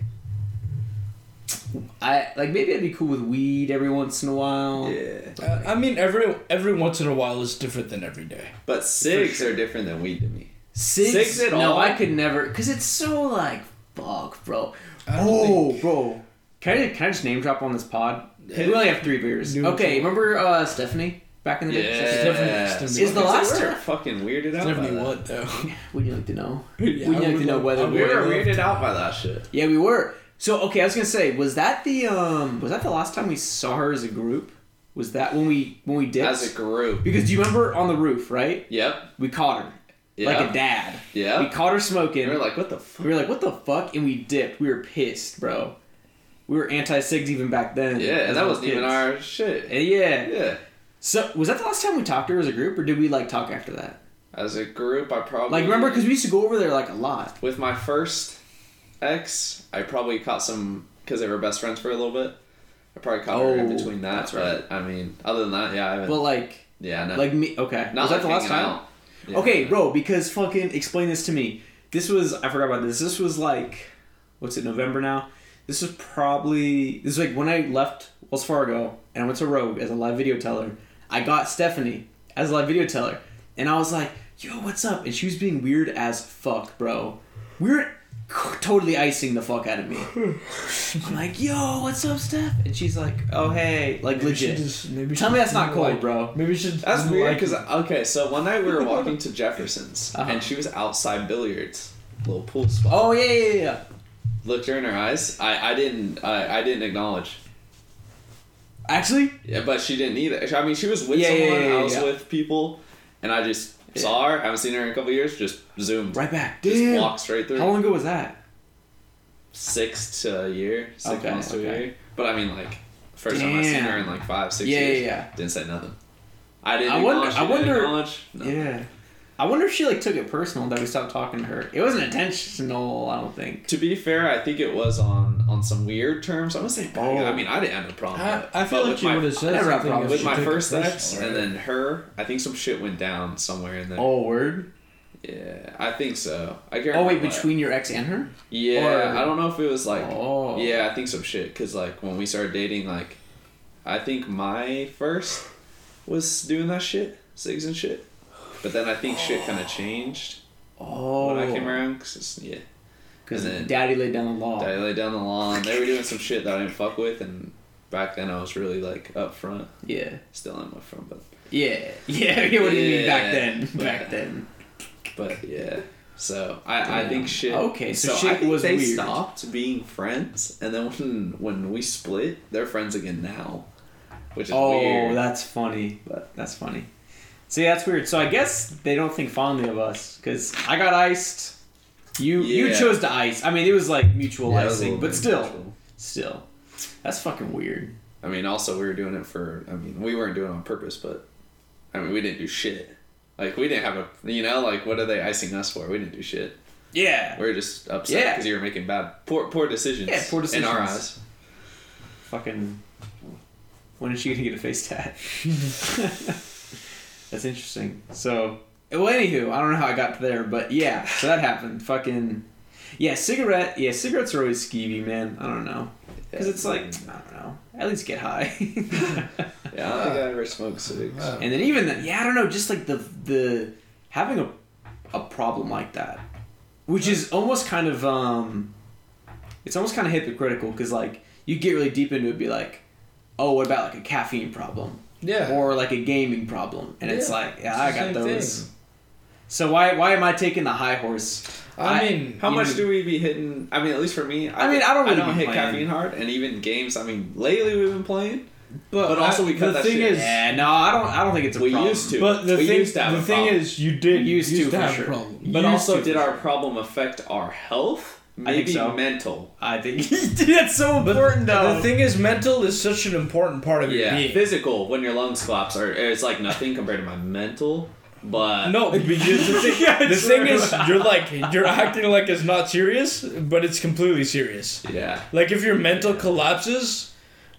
Speaker 1: I like maybe I'd be cool with weed every once in a while.
Speaker 3: Yeah.
Speaker 2: Uh, I mean, every every once in a while is different than every day.
Speaker 3: But cigs
Speaker 1: sure.
Speaker 3: are different than weed to me.
Speaker 1: Cigs,
Speaker 3: Cigs at
Speaker 1: no,
Speaker 3: all?
Speaker 1: I could never, cause it's so like fuck, bro. Oh,
Speaker 2: think-
Speaker 1: bro. Can I can I just name drop on this pod? We only have three beers.
Speaker 2: Do
Speaker 1: Okay,
Speaker 2: it.
Speaker 1: remember uh, Stephanie back in the day?
Speaker 3: Yeah.
Speaker 2: Stephanie-
Speaker 1: Is the
Speaker 3: Because
Speaker 1: last
Speaker 3: they were
Speaker 1: term-
Speaker 3: fucking weirded out by
Speaker 2: Stephanie
Speaker 3: that.
Speaker 2: what though?
Speaker 1: Would you like to know?
Speaker 2: Yeah,
Speaker 1: We'd
Speaker 2: I
Speaker 1: like
Speaker 2: would
Speaker 1: to know
Speaker 2: love-
Speaker 1: whether
Speaker 3: We were weirded out by that shit.
Speaker 1: Yeah, we were. So okay, I was gonna say, was that the um was that the last time we saw her as a group? Was that when we when we dipped?
Speaker 3: As a group.
Speaker 1: because do you remember on the roof, right?
Speaker 3: Yep.
Speaker 1: We caught her
Speaker 3: Yeah.
Speaker 1: like a dad.
Speaker 3: Yeah.
Speaker 1: We caught her smoking.
Speaker 3: We were like, what the fuck?
Speaker 1: We were like, what the fuck? And we dipped. We were pissed, bro. We were anti cigs even back then.
Speaker 3: Yeah,
Speaker 1: as
Speaker 3: and that
Speaker 1: little
Speaker 3: wasn't even
Speaker 1: kids.
Speaker 3: our shit.
Speaker 1: Uh, Yeah.
Speaker 3: Yeah.
Speaker 1: So was that the last time we talked to her as a group, or did we like talk after that?
Speaker 3: As a group, I probably
Speaker 1: Like remember, because we used to go over there like a lot.
Speaker 3: with my first ex, I probably caught some because they were best friends for a little bit. I probably caught her in
Speaker 1: Oh,
Speaker 3: between that,
Speaker 1: that's right.
Speaker 3: but I mean, other than that, yeah, I haven't.
Speaker 1: But like,
Speaker 3: yeah, no,
Speaker 1: like me. Okay,
Speaker 3: not
Speaker 1: was that the last time?
Speaker 3: Yeah.
Speaker 1: Okay, bro. Because fucking explain this to me. This was I forgot about this. This was like, what's it? November now. This was probably this was like when I left Wells Fargo and I went to Rogue as a live video teller. I got Stephanie as a live video teller, and I was like, "Yo, what's up?" And she was being weird as fuck, bro. We were totally icing the fuck out of me. I'm like, yo, what's up, Steph? And she's like, oh hey, like
Speaker 2: Maybe
Speaker 1: legit.
Speaker 2: just- maybe
Speaker 1: Tell me that's not
Speaker 2: didn't like-
Speaker 1: bro.
Speaker 2: Maybe she.
Speaker 3: That's weird because okay, so one night we were walking to Jefferson's
Speaker 1: Uh-huh.
Speaker 3: and she was outside billiards, little pool spot.
Speaker 1: Oh yeah, yeah, yeah, yeah.
Speaker 3: Looked her in her eyes. I, I didn't I, I didn't acknowledge.
Speaker 1: Actually,
Speaker 3: Yeah, but she didn't either. I mean, she was with
Speaker 1: Yeah, yeah,
Speaker 3: someone.
Speaker 1: yeah,
Speaker 3: I was
Speaker 1: yeah.
Speaker 3: with people, and I just
Speaker 1: Yeah.
Speaker 3: saw her. I haven't seen her in a couple years. Just zoomed.
Speaker 1: right back.
Speaker 3: Just
Speaker 1: Damn.
Speaker 3: walked straight through.
Speaker 1: How long ago was that?
Speaker 3: Six to a year. Six
Speaker 1: Okay,
Speaker 3: months to
Speaker 1: okay.
Speaker 3: a year. But I mean, like first time I seen her in like five, six
Speaker 1: Yeah,
Speaker 3: years.
Speaker 1: yeah, yeah.
Speaker 3: Didn't say nothing. I didn't.
Speaker 1: I wonder- I wonder-.
Speaker 3: No.
Speaker 1: Yeah. I wonder if she like took it personal that we stopped talking to her. It wasn't intentional, I don't think.
Speaker 3: To be fair, I think it was on on some weird terms. I'm gonna say.
Speaker 1: Oh.
Speaker 3: I mean, I didn't have a problem.
Speaker 2: I,
Speaker 3: with.
Speaker 2: I feel like you would have said
Speaker 1: never had
Speaker 2: something
Speaker 1: problems
Speaker 2: if
Speaker 3: with my first ex,
Speaker 2: personal,
Speaker 3: and then her. I think some shit went down somewhere in there.
Speaker 1: Oh, word.
Speaker 3: Yeah, I think so. I can't.
Speaker 1: Oh wait,
Speaker 3: remember what.
Speaker 1: between your ex and her?
Speaker 3: Yeah,
Speaker 1: or-
Speaker 3: I don't know if it was like.
Speaker 1: oh.
Speaker 3: Yeah, I think some shit. Cause like when we started dating, like, I think my first was doing that shit, cigs and shit. But then I think shit kind of oh. changed
Speaker 1: Oh.
Speaker 3: when I came around. Cause it's, yeah,
Speaker 1: Because
Speaker 3: then-
Speaker 1: daddy laid down the law.
Speaker 3: Daddy laid down the lawn. They were doing some shit that I didn't fuck with, and back then I was really like upfront.
Speaker 1: Yeah.
Speaker 3: Still am upfront, but
Speaker 1: Yeah. Yeah. yeah what do you mean back then?
Speaker 3: but-
Speaker 1: Back then.
Speaker 3: but yeah. So I, I think shit.
Speaker 1: Okay, so
Speaker 3: I
Speaker 1: shit was
Speaker 3: they
Speaker 1: weird.
Speaker 3: stopped being friends, and then when when we split, they're friends again now, which is
Speaker 1: Oh,
Speaker 3: weird.
Speaker 1: that's funny. But that's funny. See, that's weird. So I guess they don't think fondly of us because I got iced. You you
Speaker 3: Yeah.
Speaker 1: chose to ice. I mean, it was like mutual
Speaker 3: Yeah, it was a
Speaker 1: icing,
Speaker 3: little
Speaker 1: but
Speaker 3: bit
Speaker 1: still,
Speaker 3: mutual.
Speaker 1: still, that's fucking weird.
Speaker 3: I mean, also we were doing it for. I mean, we weren't doing it on purpose, but I mean, we didn't do shit. Like we didn't have a. You know, like what are they icing us for? We didn't do shit.
Speaker 1: Yeah.
Speaker 3: We were just upset
Speaker 1: Yeah.
Speaker 3: because you were making bad, poor, poor decisions.
Speaker 1: Yeah, poor decisions
Speaker 3: in our
Speaker 1: decisions.
Speaker 3: eyes.
Speaker 1: Fucking. When is she gonna get a face tat? That's interesting. So, well, anywho, I don't know how I got to there, but yeah, so that happened. Fucking, yeah, cigarette. Yeah, cigarettes are always skeevy, man. I don't know, because it's like I don't know. At least get high.
Speaker 3: Yeah, I don't think I ever smoked cigs.
Speaker 2: Wow.
Speaker 1: and then even the, yeah, I don't know, just like the the having a a problem like that, which is almost kind of um, it's almost kind of hypocritical because like you get really deep into it, be like, oh, what about like a caffeine problem?
Speaker 2: Yeah.
Speaker 1: or like a gaming problem, and it's like, yeah,
Speaker 2: it's
Speaker 1: I got those.
Speaker 2: thing.
Speaker 1: So why why am I taking the high horse?
Speaker 2: I mean,
Speaker 3: How much
Speaker 1: know-
Speaker 3: do we be hitting? I mean, at least for me.
Speaker 1: I mean, I don't really
Speaker 3: I don't hit
Speaker 1: playing.
Speaker 3: caffeine hard, and even games. I mean, lately we've been playing.
Speaker 2: but,
Speaker 3: but also we cut
Speaker 2: the
Speaker 3: that
Speaker 2: thing
Speaker 3: shit.
Speaker 2: is,
Speaker 1: Yeah, no, I don't. I don't think it's a
Speaker 3: We
Speaker 1: problem.
Speaker 3: used to.
Speaker 2: But the
Speaker 3: We
Speaker 2: thing,
Speaker 3: used to have
Speaker 2: the
Speaker 3: a
Speaker 2: thing
Speaker 3: problem.
Speaker 2: is, you did
Speaker 1: Used
Speaker 2: used,
Speaker 1: to,
Speaker 2: to,
Speaker 1: for
Speaker 2: have
Speaker 1: sure.
Speaker 2: a problem.
Speaker 3: But
Speaker 1: Used
Speaker 3: also,
Speaker 1: to.
Speaker 3: did our problem affect our health?
Speaker 1: I think
Speaker 3: Maybe
Speaker 1: so.
Speaker 3: mental.
Speaker 1: I think that's so
Speaker 2: But
Speaker 1: important, though.
Speaker 2: the thing is, mental is such an important part of your being.
Speaker 3: physical when your lungs collapse, or it's like nothing compared to my mental. But
Speaker 2: No, because the thing,
Speaker 1: Yeah,
Speaker 2: the thing is, you're like you're acting like it's not serious, but it's completely serious.
Speaker 3: yeah,
Speaker 2: Like if your mental collapses,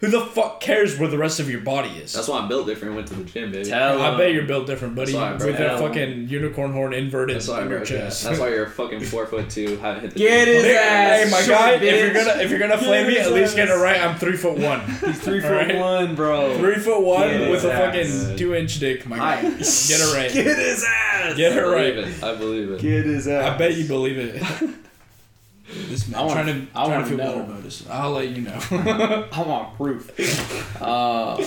Speaker 2: who the fuck cares where the rest of your body is?
Speaker 3: that's why I'm built different. Went to the gym, baby.
Speaker 1: Tell
Speaker 2: I bet you're built different, buddy,
Speaker 3: That's why I
Speaker 2: with
Speaker 3: that
Speaker 2: a fucking unicorn horn inverted
Speaker 3: That's why
Speaker 2: in your
Speaker 3: broke that.
Speaker 2: chest.
Speaker 3: That's why you're fucking four foot two. Haven't hit the
Speaker 1: Get
Speaker 3: gym.
Speaker 1: his
Speaker 2: Hey,
Speaker 1: ass,
Speaker 2: hey, my
Speaker 1: short
Speaker 2: guy, if you're
Speaker 1: bitch.
Speaker 2: gonna if you're gonna flame me, at
Speaker 1: his
Speaker 2: least get it right. I'm three foot one.
Speaker 1: He's three foot
Speaker 2: Alright.
Speaker 1: one, bro.
Speaker 2: Three foot one
Speaker 1: Get
Speaker 2: with
Speaker 1: his
Speaker 2: a
Speaker 1: ass.
Speaker 2: fucking two inch dick, my
Speaker 1: I-
Speaker 2: guy. Get it right.
Speaker 1: Get his ass.
Speaker 2: Get
Speaker 3: I
Speaker 2: it right.
Speaker 3: believe it. I believe it.
Speaker 1: Get his ass.
Speaker 2: I bet you believe it. This man
Speaker 1: I wanna-
Speaker 2: trying to
Speaker 1: I
Speaker 2: trying
Speaker 1: wanna
Speaker 2: feel
Speaker 1: know.
Speaker 2: better about this. I'll let you know.
Speaker 1: I want proof. Uh,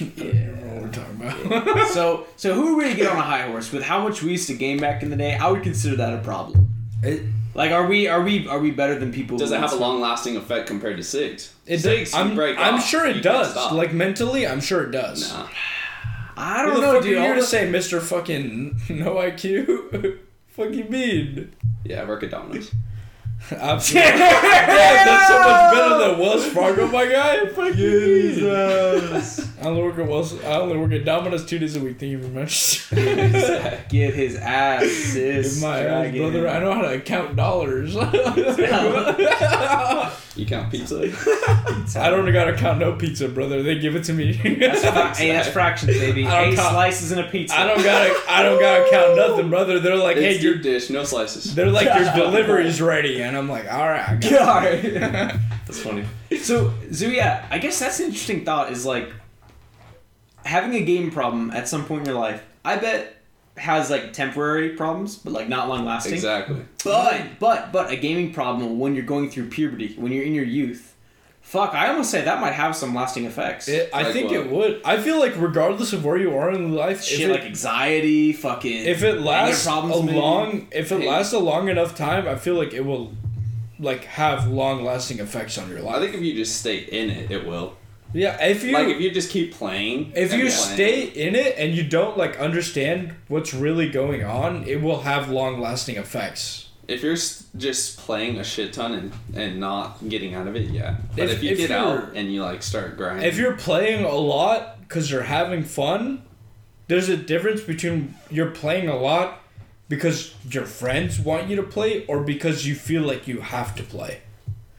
Speaker 1: yeah.
Speaker 2: what we're talking about.
Speaker 1: So, so who are we to get on a high horse with how much we used to game back in the day? I would consider that a problem.
Speaker 2: It-
Speaker 1: Like, are we are we are we better than people?
Speaker 3: Does it have a long lasting effect compared to cigs?
Speaker 2: It
Speaker 3: cigs,
Speaker 2: does. I'm,
Speaker 3: break
Speaker 2: I'm
Speaker 3: off,
Speaker 2: sure it does. Like mentally, I'm sure it does.
Speaker 3: Nah.
Speaker 1: I don't
Speaker 2: the
Speaker 1: know,
Speaker 2: fuck
Speaker 1: dude.
Speaker 2: are you
Speaker 1: All
Speaker 2: here to say, Mister Fucking No IQ? Fuck you mean?
Speaker 3: Yeah, I work at Domino's.
Speaker 2: Absolutely. Damn, that's so much better than Wells Fargo, my guy. Fuck you. I only work at Wells. I only work at Domino's two days a week. Thank you very much.
Speaker 1: Get his ass, sis.
Speaker 2: Give my ass,
Speaker 1: Drag it
Speaker 2: brother.
Speaker 1: in.
Speaker 2: I know how to count dollars.
Speaker 3: You count pizza?
Speaker 2: I don't gotta count no pizza, brother. They give it to me.
Speaker 1: That's fra- hey, that's fractions, baby. Eight
Speaker 2: count-
Speaker 1: slices in a pizza.
Speaker 2: I don't gotta. I don't gotta count nothing, brother. They're like,
Speaker 3: it's
Speaker 2: hey, your
Speaker 3: dish, no slices.
Speaker 2: They're like, your delivery's ready, and I'm like, all right. I got it."
Speaker 1: That's funny. So, so yeah, I guess that's an interesting thought. Is like having a game problem at some point in your life. I bet has like temporary problems, but like not long lasting.
Speaker 3: Exactly.
Speaker 1: But but but a gaming problem when you're going through puberty, when you're in your youth. Fuck, I almost say that might have some lasting effects.
Speaker 2: It, I
Speaker 3: Like
Speaker 2: think
Speaker 3: what?
Speaker 2: it would. I feel like regardless of where you are in life,
Speaker 1: Shit
Speaker 2: if it,
Speaker 1: like anxiety, fucking.
Speaker 2: if it lasts a
Speaker 1: maybe.
Speaker 2: long, if it
Speaker 1: Hey.
Speaker 2: lasts a long enough time, I feel like it will, like, have long lasting effects on your life.
Speaker 3: I think if you just stay in it, it will.
Speaker 2: yeah, if you
Speaker 3: like if you just keep playing.
Speaker 2: if you
Speaker 3: playing-
Speaker 2: stay in it and you don't like understand what's really going on, it will have long lasting effects.
Speaker 3: if you're just playing a shit ton and, and not getting out of it, yeah. But
Speaker 2: If-
Speaker 3: if, you
Speaker 2: if
Speaker 3: get out and you like start grinding,
Speaker 2: If you're playing a lot because you're having fun, there's a difference between you're playing a lot because your friends want you to play or because you feel like you have to play.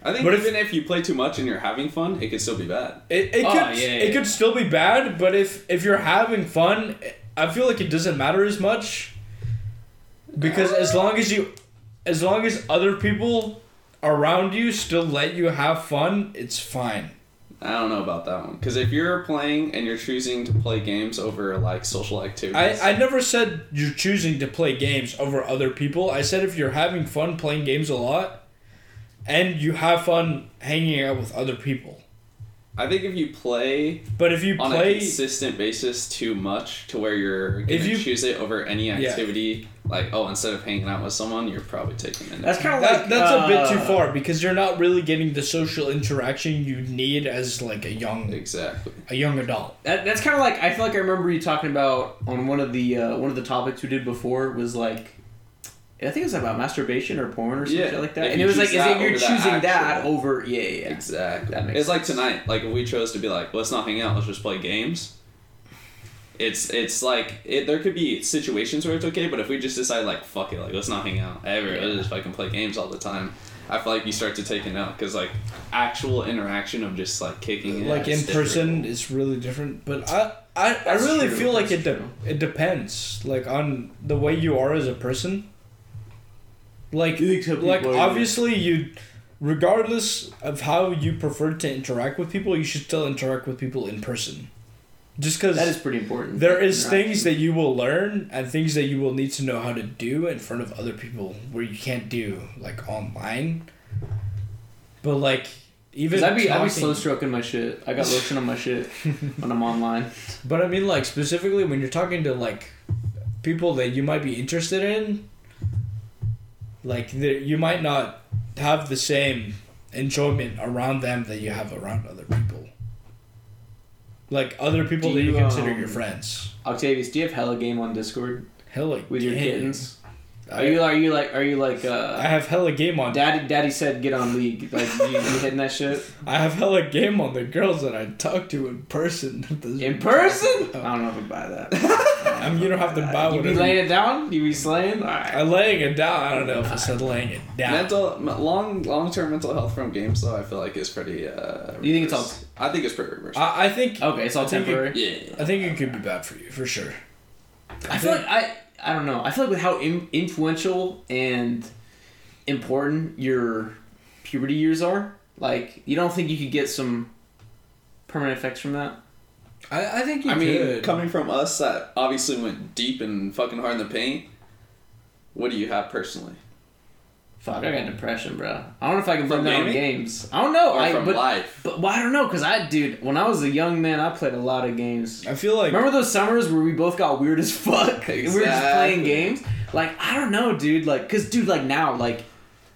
Speaker 3: I think
Speaker 2: but
Speaker 3: even if, you play too much and you're having fun, it could still be bad.
Speaker 2: It, it
Speaker 1: Oh,
Speaker 2: could
Speaker 1: yeah,
Speaker 2: it
Speaker 1: yeah.
Speaker 2: could still be bad, but if if you're having fun, I feel like it doesn't matter as much because as long as you as long as other people around you still let you have fun, it's fine.
Speaker 3: I don't know about that one because if you're playing and you're choosing to play games over like social activities,
Speaker 2: I, I never said you're choosing to play games over other people. I said if you're having fun playing games a lot and you have fun hanging out with other people.
Speaker 3: I think if you play
Speaker 2: But if you
Speaker 3: on a
Speaker 2: play
Speaker 3: consistent basis too much to where you're gonna
Speaker 2: If you-
Speaker 3: choose it over any activity, like oh instead of hanging out with someone, you're probably taking it.
Speaker 1: That's kind of
Speaker 2: that,
Speaker 1: like
Speaker 2: that's a bit too
Speaker 1: uh,
Speaker 2: far because you're not really getting the social interaction you need as like a young
Speaker 3: exactly.
Speaker 2: a young adult.
Speaker 1: That, that's kind of like I feel like I remember you talking about on one of the uh, one of the topics we did before was like I think it was about masturbation or porn or something
Speaker 3: Yeah,
Speaker 1: like that, and it was like
Speaker 3: choose
Speaker 1: is it you're
Speaker 3: over that
Speaker 1: choosing that over yeah yeah, yeah.
Speaker 3: Exactly.
Speaker 1: That makes
Speaker 3: it's like tonight. Like if we chose to be like, let's not hang out. Let's just play games. It's it's like it, there could be situations where it's okay, but if we just decide like fuck it, like let's not hang out ever, let's just fucking play games all the time. I feel like you start to take it out because like actual interaction of just like kicking it,
Speaker 2: like in person is really different. But I I, I really
Speaker 1: true,
Speaker 2: feel like
Speaker 1: that's
Speaker 2: it de- it depends like on the way you are as a person. Like
Speaker 1: You think some
Speaker 2: like obviously you regardless of how you prefer to interact with people, you should still interact with people in person. Just cuz
Speaker 1: That is pretty important.
Speaker 2: there is things that you will learn and things that you will need to know how to do in front of other people where you can't do like online. But like even
Speaker 1: I'd be I'd be slow stroking my shit. I got lotion on my shit when I'm online.
Speaker 2: But I mean, like specifically when you're talking to like people that you might be interested in, like you might not have the same enjoyment around them that you have around other people. Like other people
Speaker 1: Do
Speaker 2: that you,
Speaker 1: you,
Speaker 2: consider
Speaker 1: um,
Speaker 2: your friends.
Speaker 1: Octavius, do you have hella game on Discord
Speaker 2: Hella
Speaker 1: with your
Speaker 2: damn.
Speaker 1: kittens?
Speaker 2: I,
Speaker 1: Are you are you like are you like uh, I
Speaker 2: have hella game on.
Speaker 1: Daddy, Daddy said get on League. Like you, you hitting that shit
Speaker 2: I have hella game on the girls that I talk to in person.
Speaker 1: in person? I don't know if I buy that.
Speaker 2: I mean, you don't have to buy
Speaker 1: you be
Speaker 2: whatever.
Speaker 1: laying it down? You be slaying? Alright.
Speaker 2: I'm laying it down. I don't know if I said laying it down.
Speaker 3: mental long long term mental health from games though. I feel like is pretty. Uh,
Speaker 1: You think it's all-
Speaker 3: I think it's pretty reversible.
Speaker 2: I, I think
Speaker 1: Okay, it's all
Speaker 2: I think it-
Speaker 1: temporary.
Speaker 3: yeah.
Speaker 2: I think it could be bad for you for sure.
Speaker 1: I feel like I I don't know. I feel like with how in, influential and important your puberty years are, like you don't think you could get some permanent effects from that.
Speaker 2: I, I think you
Speaker 3: I mean,
Speaker 2: could.
Speaker 3: coming from us that obviously went deep and fucking hard in the paint, what do you have personally?
Speaker 1: Fuck, I got depression, bro. I don't know if I can blame that on games. I don't know.
Speaker 3: Or
Speaker 1: I
Speaker 3: from
Speaker 1: but,
Speaker 3: life?
Speaker 1: but well, I don't know, cause I dude, when I was a young man, I played a lot of games.
Speaker 2: I feel like
Speaker 1: Remember those summers where we both got weird as fuck? We were just playing games. Like I don't know, dude. Like, cause dude, like now, like,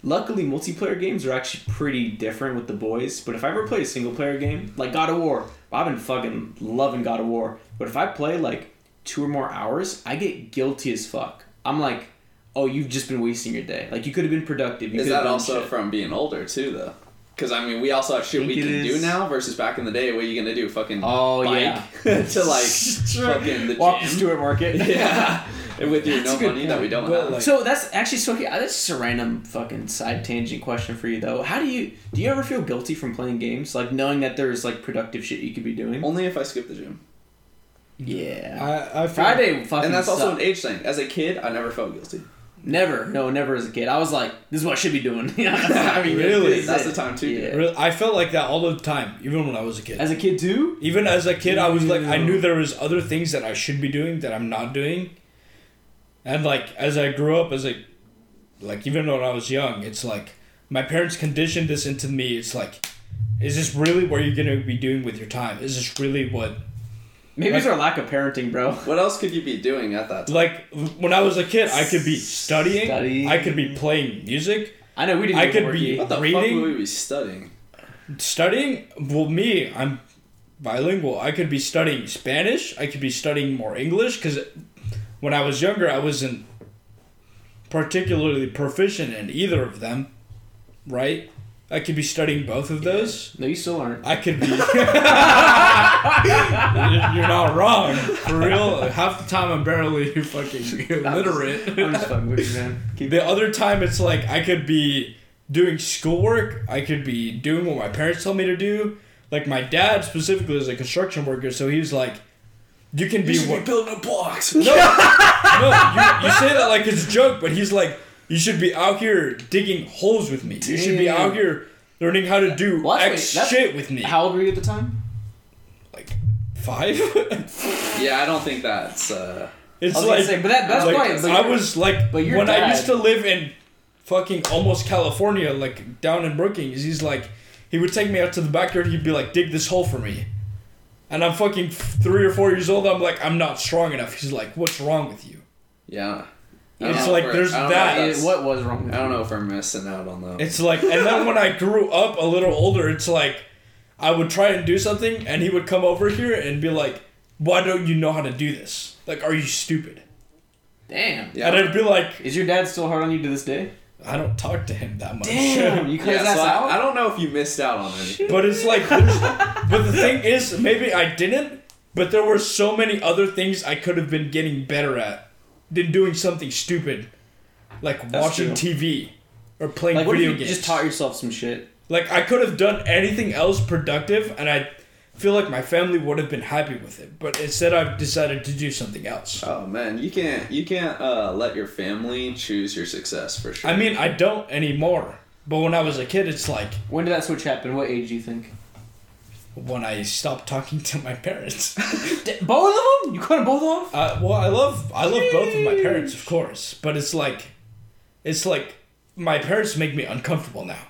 Speaker 1: luckily multiplayer games are actually pretty different with the boys. But if I ever play a single player game, like God of War, I've been fucking loving God of War. But if I play like two or more hours, I get guilty as fuck. I'm like, oh, you've just been wasting your day. Like you could have been productive. You
Speaker 3: Is
Speaker 1: could have
Speaker 3: that also
Speaker 1: shit.
Speaker 3: from being older too, though? Because I mean, we also have shit we can
Speaker 1: is.
Speaker 3: do now versus back in the day. What are you gonna do? Fucking
Speaker 1: Oh
Speaker 3: bike
Speaker 1: yeah.
Speaker 3: to like fucking the
Speaker 1: Walk the
Speaker 3: gym?
Speaker 1: Stewart Market.
Speaker 3: yeah, with your
Speaker 1: That's
Speaker 3: no
Speaker 1: a good
Speaker 3: money that we don't
Speaker 2: But,
Speaker 3: have.
Speaker 2: like-
Speaker 1: So that's actually so. okay, That's just a random fucking side tangent question for you though. How do you do? You ever feel guilty from playing games, like knowing that there's like productive shit you could be doing?
Speaker 3: Only if I skip the gym,
Speaker 1: Yeah.
Speaker 2: I, I feel
Speaker 1: Friday fucking.
Speaker 3: and that's also an age thing. As a kid, I never felt guilty.
Speaker 1: Never, no, never as a kid. I was like, this is what I should be doing. Yeah,
Speaker 3: I mean,
Speaker 2: Really?
Speaker 3: that's the time too.
Speaker 1: Yeah.
Speaker 2: Really, I felt like that all the time, even when I was a kid.
Speaker 1: As a kid too.
Speaker 2: even as a kid, I was like, I knew there was other things that I should be doing that I'm not doing, And like as I grew up as a like even when I was young, it's like my parents conditioned this into me. It's like is this really what you're gonna be doing with your time? Is this really what
Speaker 1: Maybe it's our lack of parenting, bro.
Speaker 3: What else could you be doing at that time?
Speaker 2: like when I was a kid I could be studying,
Speaker 1: Studying.
Speaker 2: I could be playing music,
Speaker 1: I know we didn't.
Speaker 2: I could be-
Speaker 3: What the
Speaker 2: reading?
Speaker 3: fuck would we be studying?
Speaker 2: studying well me i'm bilingual i could be studying spanish i could be studying more english because when i was younger i wasn't particularly proficient in either of them right? I could be studying both of those.
Speaker 1: No, you still aren't.
Speaker 2: i could be. You're not wrong. For real half the time i'm barely fucking illiterate.
Speaker 1: I'm just fucking with you, man. Keep
Speaker 2: the other time it's like I could be doing schoolwork, I could be doing what my parents tell me to do. Like my dad specifically is a construction worker, so he's like, you can be what
Speaker 3: building a blocks.
Speaker 2: no, no, you, you say that like it's a joke, but he's like, you should be out here digging holes with me. You should be out here learning how to do
Speaker 1: Well, that's-
Speaker 2: X
Speaker 1: that's-
Speaker 2: shit with me.
Speaker 1: How old were you at the time?
Speaker 2: like five?
Speaker 3: Yeah, I don't think that's. uh
Speaker 2: it's
Speaker 1: I was
Speaker 2: like
Speaker 1: gonna say, but that, that's
Speaker 2: like,
Speaker 1: why. But
Speaker 2: I
Speaker 1: you're-
Speaker 2: was like
Speaker 1: but your
Speaker 2: when I
Speaker 1: dad-
Speaker 2: used to live in fucking almost California, like down in Brookings. He's like, he would take me out to the backyard. He'd be like, dig this hole for me, and I'm fucking three or four years old. I'm like, I'm not strong enough. He's like, what's wrong with you?
Speaker 3: Yeah.
Speaker 2: It's like
Speaker 3: we're-
Speaker 2: there's
Speaker 3: know
Speaker 2: that.
Speaker 3: that's-
Speaker 1: what was wrong with
Speaker 3: I don't know if I'm missing out on that.
Speaker 2: It's like, and then when I grew up a little older, it's like, I would try and do something, and he would come over here and be like, why don't you know how to do this? Like, are you stupid?
Speaker 1: Damn.
Speaker 3: Yeah.
Speaker 2: And I'd be like,
Speaker 1: Is your dad still hard on you to this day?
Speaker 2: I don't talk to him that much.
Speaker 1: Damn. You cut
Speaker 3: Yeah,
Speaker 1: his ass
Speaker 3: so
Speaker 1: out.
Speaker 3: I, I don't know if you missed out on anything.
Speaker 2: But it's like, but the thing is, maybe I didn't. But there were so many other things I could have been getting better at than doing something stupid, like
Speaker 1: That's
Speaker 2: watching
Speaker 1: true.
Speaker 2: TV or playing
Speaker 1: like, what if
Speaker 2: video
Speaker 1: you
Speaker 2: games.
Speaker 1: just taught yourself some shit?
Speaker 2: like I could have done anything else productive, and I feel like my family would have been happy with it. But instead, I've decided to do something else.
Speaker 3: Oh man, you can't you can't uh, let your family choose your success for sure.
Speaker 2: I mean, I don't anymore. But when I was a kid, it's like
Speaker 1: When did that switch happen? What age do you think?
Speaker 2: when I stopped talking to my parents.
Speaker 1: D- both of them? You cut them both off?
Speaker 2: Uh, well, I love I love both of my parents, of course, but it's like, it's like my parents make me uncomfortable now.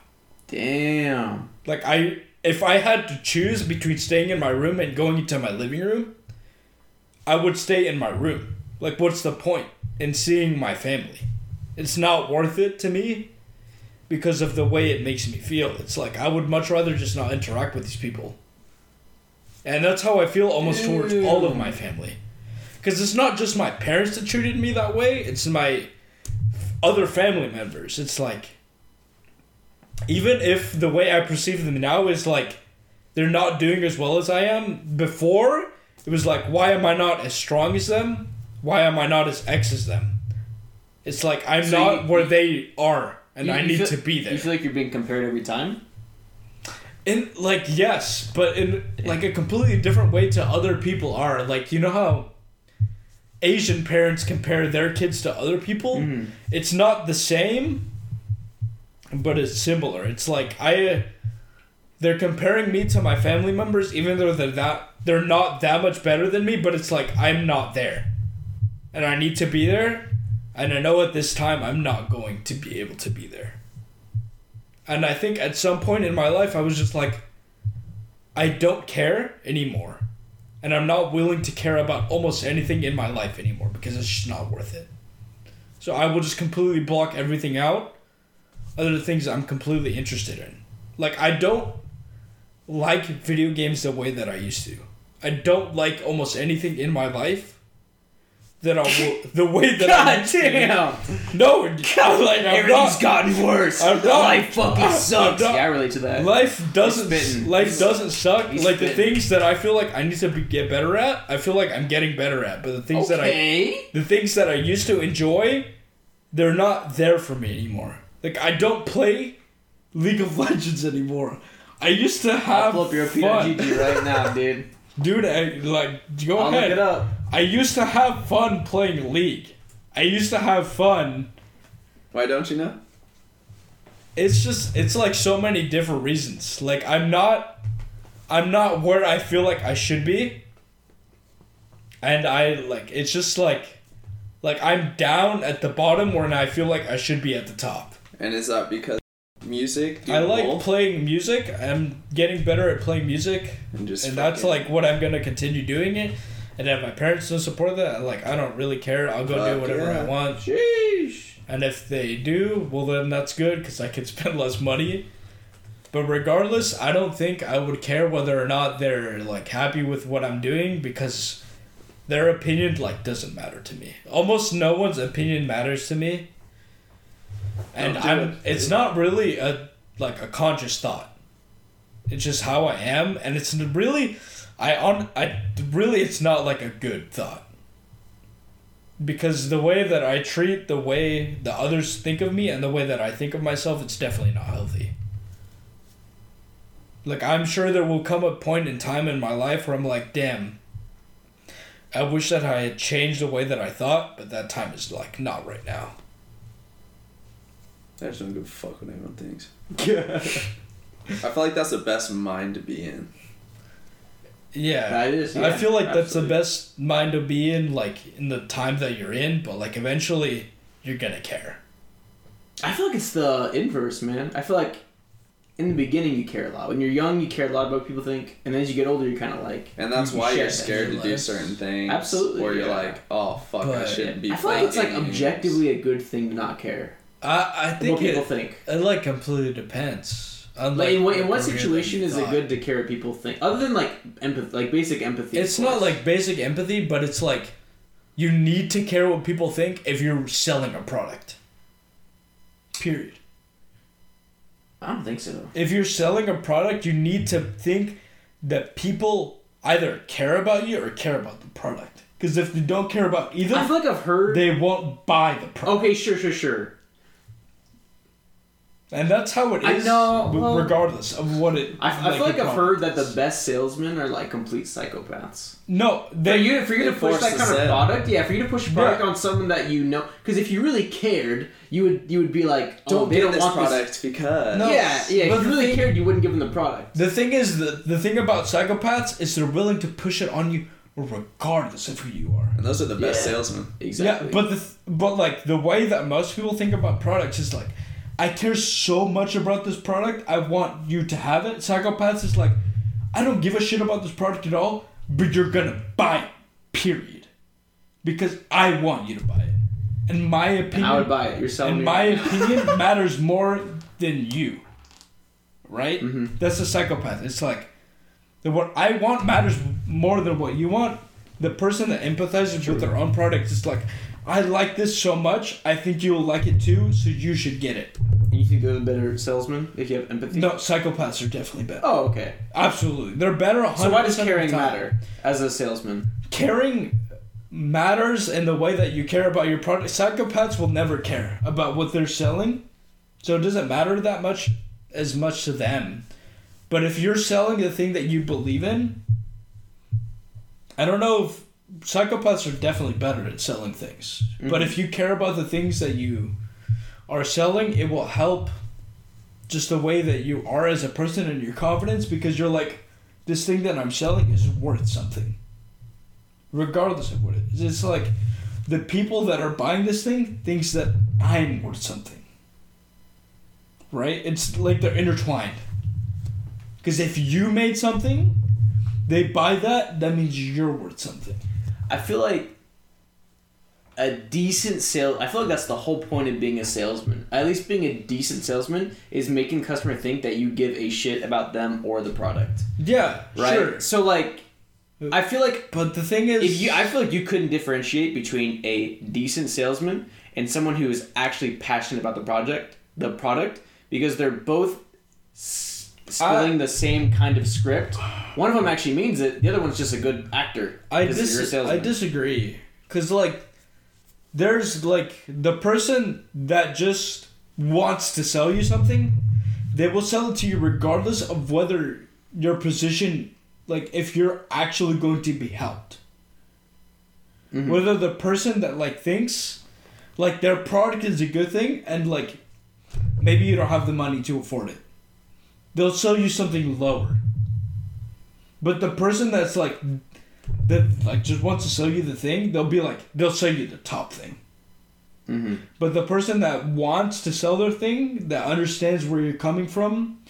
Speaker 1: Damn.
Speaker 2: Like I, if I had to choose between staying in my room and going into my living room, I would stay in my room. Like, what's the point in seeing my family? It's not worth it to me because of the way it makes me feel. It's like I would much rather just not interact with these people. And that's how I feel almost towards all of my family. Because it's not just my parents that treated me that way, it's my other family members. It's like, even if the way I perceive them now is like they're not doing as well as I am, before it was like, why am I not as strong as them? Why am I not as X as them? It's like I'm
Speaker 1: So
Speaker 2: not
Speaker 1: you-
Speaker 2: where they are, and
Speaker 1: You-
Speaker 2: I need
Speaker 1: feel-
Speaker 2: to be there.
Speaker 1: You feel like you're being compared every time?
Speaker 2: In like yes, but in like a completely different way to other people are. Like you know how Asian parents compare their kids to other people?
Speaker 1: Mhm.
Speaker 2: It's not the same, but it's similar. It's like I they're comparing me to my family members even though they're that they're not that much better than me, but it's like I'm not there. And I need to be there, and I know at this time I'm not going to be able to be there. And I think at some point in my life, I was just like, I don't care anymore. And I'm not willing to care about almost anything in my life anymore because it's just not worth it. So I will just completely block everything out, other things I'm completely interested in. Like, I don't like video games the way that I used to. I don't like almost anything in my life that I will, the way that I
Speaker 1: God
Speaker 2: used to.
Speaker 1: damn!
Speaker 2: No, I'm like,
Speaker 1: Everything's
Speaker 2: not,
Speaker 1: gotten worse.
Speaker 2: I'm not-
Speaker 1: Life fucking
Speaker 2: I'm
Speaker 1: sucks.
Speaker 2: not-
Speaker 1: Yeah, I relate to that.
Speaker 2: Life doesn't life
Speaker 1: He's-
Speaker 2: doesn't suck. Like the things that I feel like I need to be, get better at, I feel like I'm getting better at. But the things that I the things that I used to enjoy, they're not there for me anymore. Like I don't play League of Legends anymore. I used to have.
Speaker 1: I'll up your
Speaker 2: fun.
Speaker 1: PWG right now, dude.
Speaker 2: Dude, I like go
Speaker 1: I'll look it up.
Speaker 2: I used to have fun playing League. I used to have fun
Speaker 3: Why don't you know?
Speaker 2: it's just it's like so many different reasons like i'm not i'm not where i feel like i should be and i like it's just like Like I'm down at the bottom when I feel like I should be at the top.
Speaker 3: And is that because music? do
Speaker 2: I like
Speaker 3: both?
Speaker 2: playing music. I'm getting better at playing music,
Speaker 3: and just
Speaker 2: and that's
Speaker 3: fucking-
Speaker 2: like what I'm gonna continue doing it. And if my parents don't support that, like I don't really care. I'll go do
Speaker 3: Fuck
Speaker 2: whatever I want.
Speaker 1: Sheesh.
Speaker 2: And if they do, well then that's good because I can spend less money. But regardless, I don't think I would care whether or not they're like happy with what I'm doing because their opinion like doesn't matter to me. Almost no one's opinion matters to me. And I'm
Speaker 3: it.
Speaker 2: it's not really a like a conscious thought. It's just how I am and it's really I on I really it's not like a good thought because the way that I treat the way the others think of me and the way that I think of myself, it's definitely not healthy. Like I'm sure there will come a point in time in my life where I'm like, damn, I wish that I had changed the way that I thought, but that time is like not right now.
Speaker 3: I just don't give a fuck what anyone thinks. Yeah, I feel like that's the best mind to be in.
Speaker 2: Yeah.
Speaker 1: That is.
Speaker 2: I
Speaker 1: yeah,
Speaker 2: feel like that's the best mind to be in, like in the time that you're in, but like eventually you're gonna care.
Speaker 1: I feel like it's the inverse, man. I feel like in the beginning you care a lot. When you're young, you care a lot about what people think, and then as you get older, you're kind of like.
Speaker 3: And that's
Speaker 1: you
Speaker 3: why you're scared to do
Speaker 2: realize.
Speaker 3: certain things.
Speaker 1: Absolutely,
Speaker 3: Where you're
Speaker 1: yeah.
Speaker 3: like, oh fuck, I shouldn't be
Speaker 1: I feel like it's like objectively a good thing to not care.
Speaker 2: I I
Speaker 1: what people
Speaker 2: it,
Speaker 1: think.
Speaker 2: it like completely depends.
Speaker 1: Like, in what, in what situation is it good to care what people think? Other than like empathy, like basic empathy.
Speaker 2: It's not like basic empathy, but it's like you need to care what people think if you're selling a product. Period.
Speaker 1: I don't think so.
Speaker 2: If you're selling a product, you need to think that people either care about you or care about the product. Because if they don't care about either,
Speaker 1: I feel like I've heard.
Speaker 2: they won't buy the product.
Speaker 1: Okay, sure, sure, sure.
Speaker 2: And that's how it is.
Speaker 1: I
Speaker 2: know,
Speaker 1: well-
Speaker 2: regardless of what it.
Speaker 1: I, I feel like I've heard that the best salesmen are like complete psychopaths.
Speaker 2: No,
Speaker 1: For
Speaker 2: they.
Speaker 1: you, for you to push that
Speaker 3: the
Speaker 1: kind of product, yeah, for you to push a product
Speaker 2: Yeah.
Speaker 1: on someone that you know, because if you really cared, you would you would be like, oh,
Speaker 3: Don't
Speaker 1: they
Speaker 3: get
Speaker 1: don't
Speaker 3: this
Speaker 1: want
Speaker 3: product
Speaker 1: this.
Speaker 3: because
Speaker 2: No.
Speaker 1: Yeah, yeah.
Speaker 2: But
Speaker 1: If you really
Speaker 2: thing-
Speaker 1: cared, you wouldn't give them the product.
Speaker 2: The thing is, the, the thing about psychopaths is they're willing to push it on you regardless of who you are.
Speaker 3: and those are the best
Speaker 1: Yeah.
Speaker 3: salesmen.
Speaker 1: Exactly.
Speaker 2: Yeah, but the but like the way that most people think about products is like, I care so much about this product, I want you to have it. Psychopaths is like, I don't give a shit about this product at all, but you're gonna buy it. Period. Because I want you to buy it. And my opinion
Speaker 1: I would buy it. You're selling
Speaker 2: and my opinion matters more than you. Right?
Speaker 1: Mhm.
Speaker 2: That's a psychopath. It's like the what I want matters more than what you want. The person that empathizes with their own product is like, I like this so much, I think you'll like it too, so you should get it.
Speaker 1: And you think they're the better salesman if you have empathy?
Speaker 2: No, psychopaths are definitely better.
Speaker 1: Oh, okay.
Speaker 2: Absolutely. They're better 100%
Speaker 1: So why does caring matter as a salesman?
Speaker 2: Caring matters in the way that you care about your product. Psychopaths will never care about what they're selling, so it doesn't matter that much as much to them. But if you're selling the thing that you believe in, I don't know if psychopaths are definitely better at selling things. But
Speaker 1: Mhm.
Speaker 2: if you care about the things that you are selling, it will help just the way that you are as a person and your confidence because you're like, this thing that I'm selling is worth something. Regardless of what it is. It's like the people that are buying this thing thinks that I'm worth something. Right? It's like they're intertwined. Because if you made something, they buy that, that means you're worth something.
Speaker 1: I feel like a decent sale. I feel like that's the whole point of being a salesman. At least being a decent salesman is making customer think that you give a shit about them or the product.
Speaker 2: Yeah,
Speaker 1: Right.
Speaker 2: sure.
Speaker 1: So like, I feel like
Speaker 2: But the thing is,
Speaker 1: if you, I feel like you couldn't differentiate between a decent salesman and someone who is actually passionate about the project, the product, because they're both spilling the same kind of script. One of them actually means it. The other one's just a good actor.
Speaker 2: I
Speaker 1: 'cause
Speaker 2: dis- I disagree because like there's like the person that just wants to sell you something, they will sell it to you regardless of whether your position like if you're actually going to be helped.
Speaker 1: Mhm.
Speaker 2: Whether the person that like thinks like their product is a good thing and like maybe you don't have the money to afford it. They'll sell you something lower. But the person that's like that like just wants to sell you the thing, they'll be like they'll sell you the top thing.
Speaker 1: Mm-hmm.
Speaker 2: But the person that wants to sell their thing, that understands where you're coming from,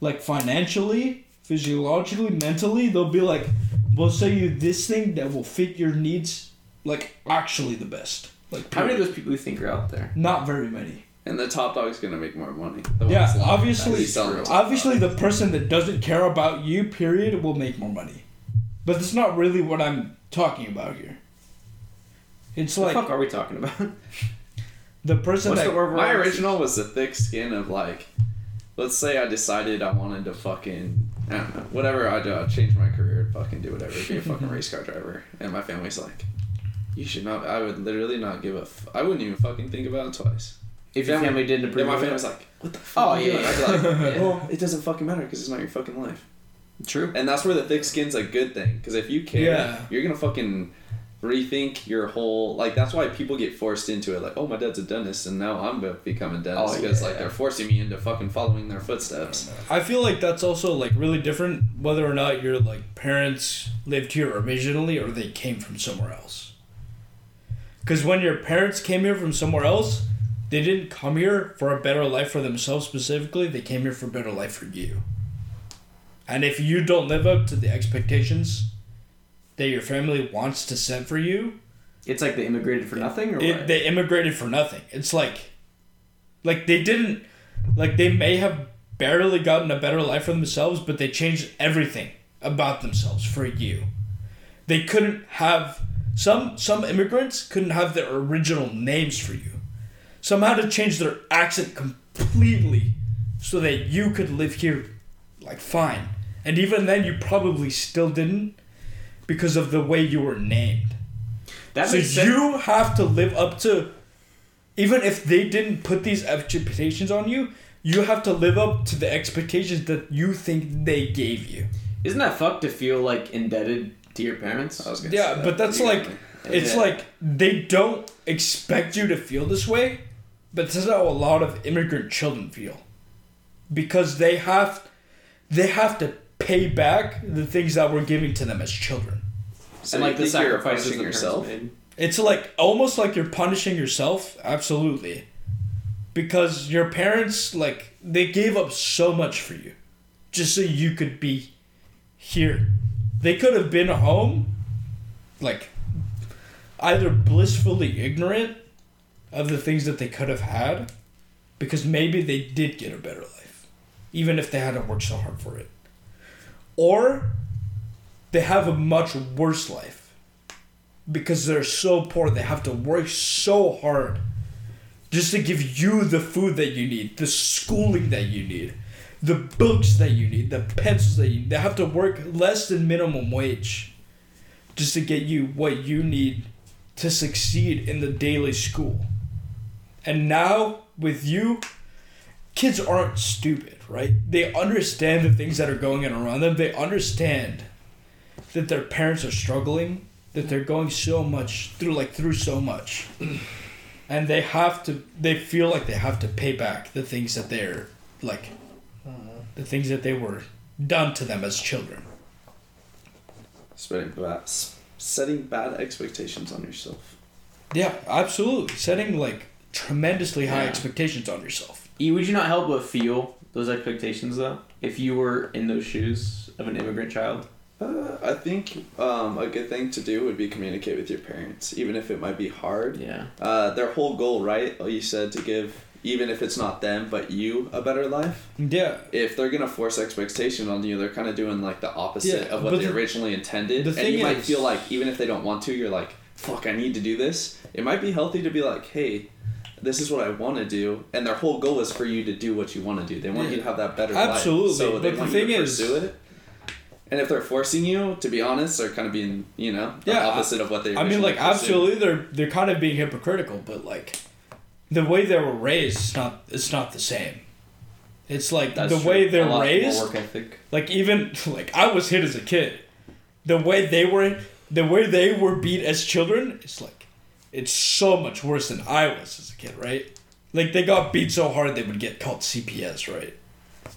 Speaker 2: like financially, physiologically, mentally, they'll be like, we'll sell you this thing that will fit your needs, like actually the best. Like,
Speaker 1: How many of those people you think are out there?
Speaker 2: Not very many.
Speaker 3: And the top dog's gonna make more money. The
Speaker 2: Yeah, obviously-
Speaker 3: the
Speaker 2: Obviously, the person that doesn't care about you, period, will make more money. But that's not really what I'm talking about here. It's
Speaker 1: What
Speaker 2: like
Speaker 1: the fuck are we talking about?
Speaker 2: the person
Speaker 1: What's
Speaker 2: that
Speaker 1: the word?
Speaker 3: My original was the thick skin of like, let's say I decided I wanted to fucking, I don't know, whatever I do, I'd uh, change my career, fucking do whatever, be a fucking race car driver. And my family's like, you should not, I would literally not give a, f- I wouldn't even fucking think about it twice.
Speaker 1: If your
Speaker 3: Family-
Speaker 1: family didn't
Speaker 3: And
Speaker 1: approve
Speaker 3: my
Speaker 1: of
Speaker 3: family's
Speaker 1: it.
Speaker 3: like, what the oh, fuck?
Speaker 1: Oh,
Speaker 3: are you
Speaker 1: yeah,
Speaker 3: doing?"
Speaker 1: yeah.
Speaker 3: I'd be like,
Speaker 1: Yeah.
Speaker 3: well, it doesn't fucking matter because it's not your fucking life.
Speaker 1: True.
Speaker 3: And that's where the thick skin's a good thing. Because if you care,
Speaker 2: Yeah.
Speaker 3: you're gonna fucking rethink your whole like. That's why people get forced into it. Like, oh, my dad's a dentist, and now I'm gonna become a dentist
Speaker 1: Oh,
Speaker 3: because
Speaker 1: yeah.
Speaker 3: like they're forcing me into fucking following their footsteps.
Speaker 2: I feel like that's also like really different whether or not your like parents lived here originally or they came from somewhere else. Cuz when your parents came here from somewhere else, they didn't come here for a better life for themselves specifically, they came here for a better life for you. And if you don't live up to the expectations that your family wants to set for you,
Speaker 1: It's like they immigrated for nothing, or
Speaker 2: it,
Speaker 1: what?
Speaker 2: they immigrated for nothing. It's like, like they didn't, like they may have barely gotten a better life for themselves, but they changed everything about themselves for you. They couldn't have some some immigrants couldn't have their original names for you. Some had to change their accent completely so that you could live here like fine. And even then you probably still didn't because of the way you were named.
Speaker 1: that
Speaker 2: So
Speaker 1: makes sense.
Speaker 2: you have to live up to, even if they didn't put these expectations on you, you have to live up to the expectations that you think they gave you.
Speaker 1: Isn't that fucked to feel like indebted to your parents?
Speaker 3: I was gonna
Speaker 2: Yeah,
Speaker 3: say that.
Speaker 2: but that's
Speaker 3: You got
Speaker 2: like- It's
Speaker 1: Yeah.
Speaker 2: like they don't expect you to feel this way, but this is how a lot of immigrant children feel, because they have, they have to pay back the things that we're giving to them as children.
Speaker 3: So
Speaker 1: and like the
Speaker 3: think you're
Speaker 1: sacrifices
Speaker 3: punishing yourself.
Speaker 1: parents made.
Speaker 2: It's like almost like you're punishing yourself, absolutely. Because your parents like they gave up so much for you just so you could be here. They could have been home like either blissfully ignorant of the things that they could have had because maybe they did get a better life even if they hadn't worked so hard for it. Or they have a much worse life because they're so poor they have to work so hard just to give you the food that you need the schooling that you need the books that you need the pencils that you need they have to work less than minimum wage just to get you what you need to succeed in the daily school and now with you kids aren't stupid right? They understand the things that are going on around them. They understand that their parents are struggling that they're going so much through like through so much. And they have to they feel like they have to pay back the things that they're like mm-hmm. the things that they were done to them as children.
Speaker 3: Setting bad, setting bad expectations on yourself.
Speaker 2: yeah absolutely. Setting like tremendously high
Speaker 1: Yeah.
Speaker 2: expectations on yourself
Speaker 1: E, would you not help but feel those expectations though, if you were in those shoes of an immigrant child?
Speaker 3: Uh, I think um, a good thing to do would be communicate with your parents, even if it might be hard.
Speaker 1: Yeah.
Speaker 3: Uh, their whole goal, right? You said to give, even if it's not them, but you a better life.
Speaker 2: yeah
Speaker 3: If they're gonna force expectation on you, they're kind of doing like the opposite
Speaker 2: Yeah,
Speaker 3: of what they
Speaker 2: the-
Speaker 3: originally intended.
Speaker 2: the
Speaker 3: and
Speaker 2: thing
Speaker 3: you might feel like even if they don't want to, you're like, "Fuck, I need to do this." It might be healthy to be like, "Hey, this is what I want to do," and their whole goal is for you to do what you want to do. They want you to have that better
Speaker 2: Absolutely,
Speaker 3: life. So they
Speaker 2: but the
Speaker 3: want
Speaker 2: thing
Speaker 3: you to
Speaker 2: is-
Speaker 3: pursue it. And if they're forcing you, to be honest, they're kind of being, you know, the
Speaker 2: Yeah,
Speaker 3: opposite of what they.
Speaker 2: I mean, like
Speaker 3: pursued.
Speaker 2: absolutely, they're they're kind of being hypocritical, but like the way they were raised, it's not it's not the same. It's like
Speaker 1: That's
Speaker 2: the
Speaker 1: true.
Speaker 2: way they're raised. Like even like I was hit as a kid, the way they were the way they were beat as children, it's like it's so much worse than I was as a kid, right? Like they got beat so hard they would get called CPS, right?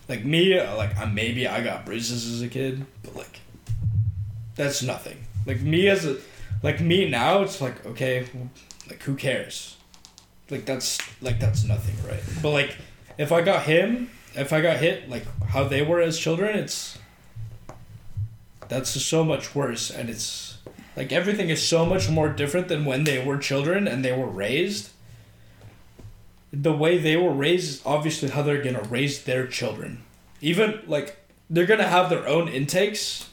Speaker 2: Like me, like I maybe I got bruises as a kid, but like that's nothing. Like me as a, like me now, it's like okay, like who cares? Like that's like that's nothing, right? But like if I got him, if I got hit, like how they were as children, it's that's so much worse, and it's like everything is so much more different than when they were children and they were raised. The way they were raised is obviously how they're gonna raise their children. Even like they're gonna have their own intakes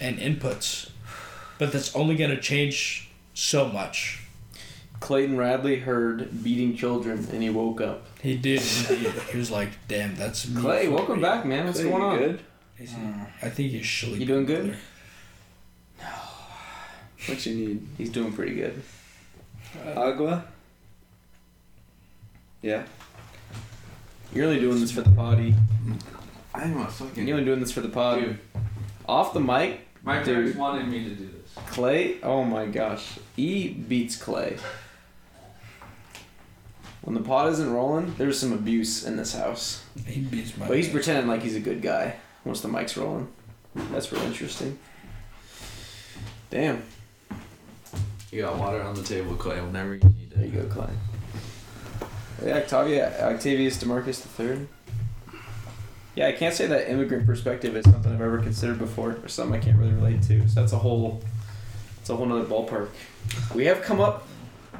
Speaker 2: and inputs, but that's only gonna change so much.
Speaker 1: Clayton Radley heard beating children and he woke up.
Speaker 2: He did. He was like, "Damn, that's me
Speaker 1: Clay,
Speaker 2: for
Speaker 1: welcome
Speaker 2: real."
Speaker 1: back, man. What's
Speaker 3: Clay,
Speaker 1: going
Speaker 3: you
Speaker 1: on?
Speaker 3: Good.
Speaker 2: Is he- I think he's sleeping.
Speaker 1: You doing good?
Speaker 2: brother.
Speaker 3: What you need?
Speaker 1: He's doing pretty good.
Speaker 3: Agua. Yeah.
Speaker 1: You're only doing this for the potty.
Speaker 6: I'm a fucking.
Speaker 1: You're only doing this for the pod.
Speaker 6: Dude,
Speaker 1: Off the mic,
Speaker 6: my
Speaker 1: Dude.
Speaker 6: parents wanted me to do this.
Speaker 1: Clay. Oh my gosh, E beats Clay. When the pod isn't rolling, there's some abuse in this house.
Speaker 2: He beats my.
Speaker 1: But he's pretending like he's a good guy once the mic's rolling. That's real interesting. Damn.
Speaker 6: You got water on the table, Clay. Whenever you need it.
Speaker 1: There you go, Clay. Yeah, Octavia, Octavius Demarcus the third. Yeah, I can't say that immigrant perspective is something I've ever considered before, or something I can't really relate to. So that's a whole, it's a whole nother ballpark. We have come up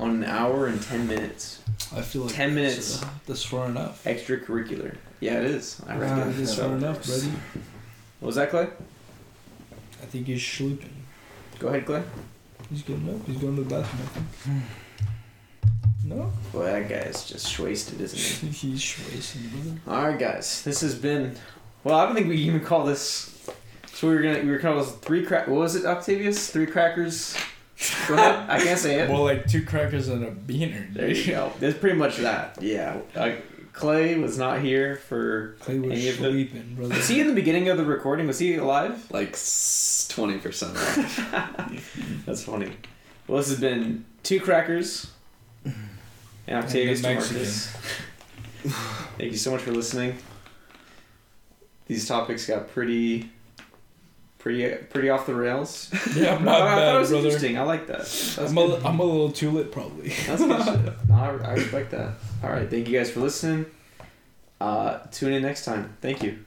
Speaker 1: on an hour and ten minutes.
Speaker 2: I feel like
Speaker 1: 10
Speaker 2: that's,
Speaker 1: minutes.
Speaker 2: uh, that's far enough.
Speaker 1: Extracurricular. Yeah, it is. I reckon.
Speaker 2: Ah, that's
Speaker 1: So-
Speaker 2: far enough, buddy.
Speaker 1: What was that, Clay?
Speaker 2: I think he's sleeping.
Speaker 1: Go ahead, Clay.
Speaker 2: He's getting up. He's going to the bathroom. I think. No.
Speaker 1: Boy, that guy's just wasted, isn't he?
Speaker 2: he's wasting, brother.
Speaker 1: All right, guys. This has been. Well, I don't think we can even call this. So we were gonna we were calling this three crack. What was it, Octavius? Three crackers. Go ahead. I can't say it.
Speaker 2: Well, like two crackers and a beaner.
Speaker 1: There you go. There's pretty much that. Yeah. Uh, Clay was not here for.
Speaker 2: Clay was
Speaker 1: Any of the-
Speaker 2: sleeping, brother.
Speaker 1: Was he in the beginning of the recording? Was he alive?
Speaker 3: Like twenty percent.
Speaker 1: That's funny. Well, this has been two crackers. And Octavius
Speaker 2: And the
Speaker 1: Demarcus. Thank you so much for listening. These topics got pretty, pretty, pretty off the rails.
Speaker 2: Yeah,
Speaker 1: I
Speaker 2: my
Speaker 1: thought- I thought it was
Speaker 2: brother.
Speaker 1: interesting. I like that. That's
Speaker 2: I'm a, I'm a little too lit, probably.
Speaker 1: That's good shit. No, I, I respect that. All right, thank you guys for listening. Uh, tune in next time. Thank you.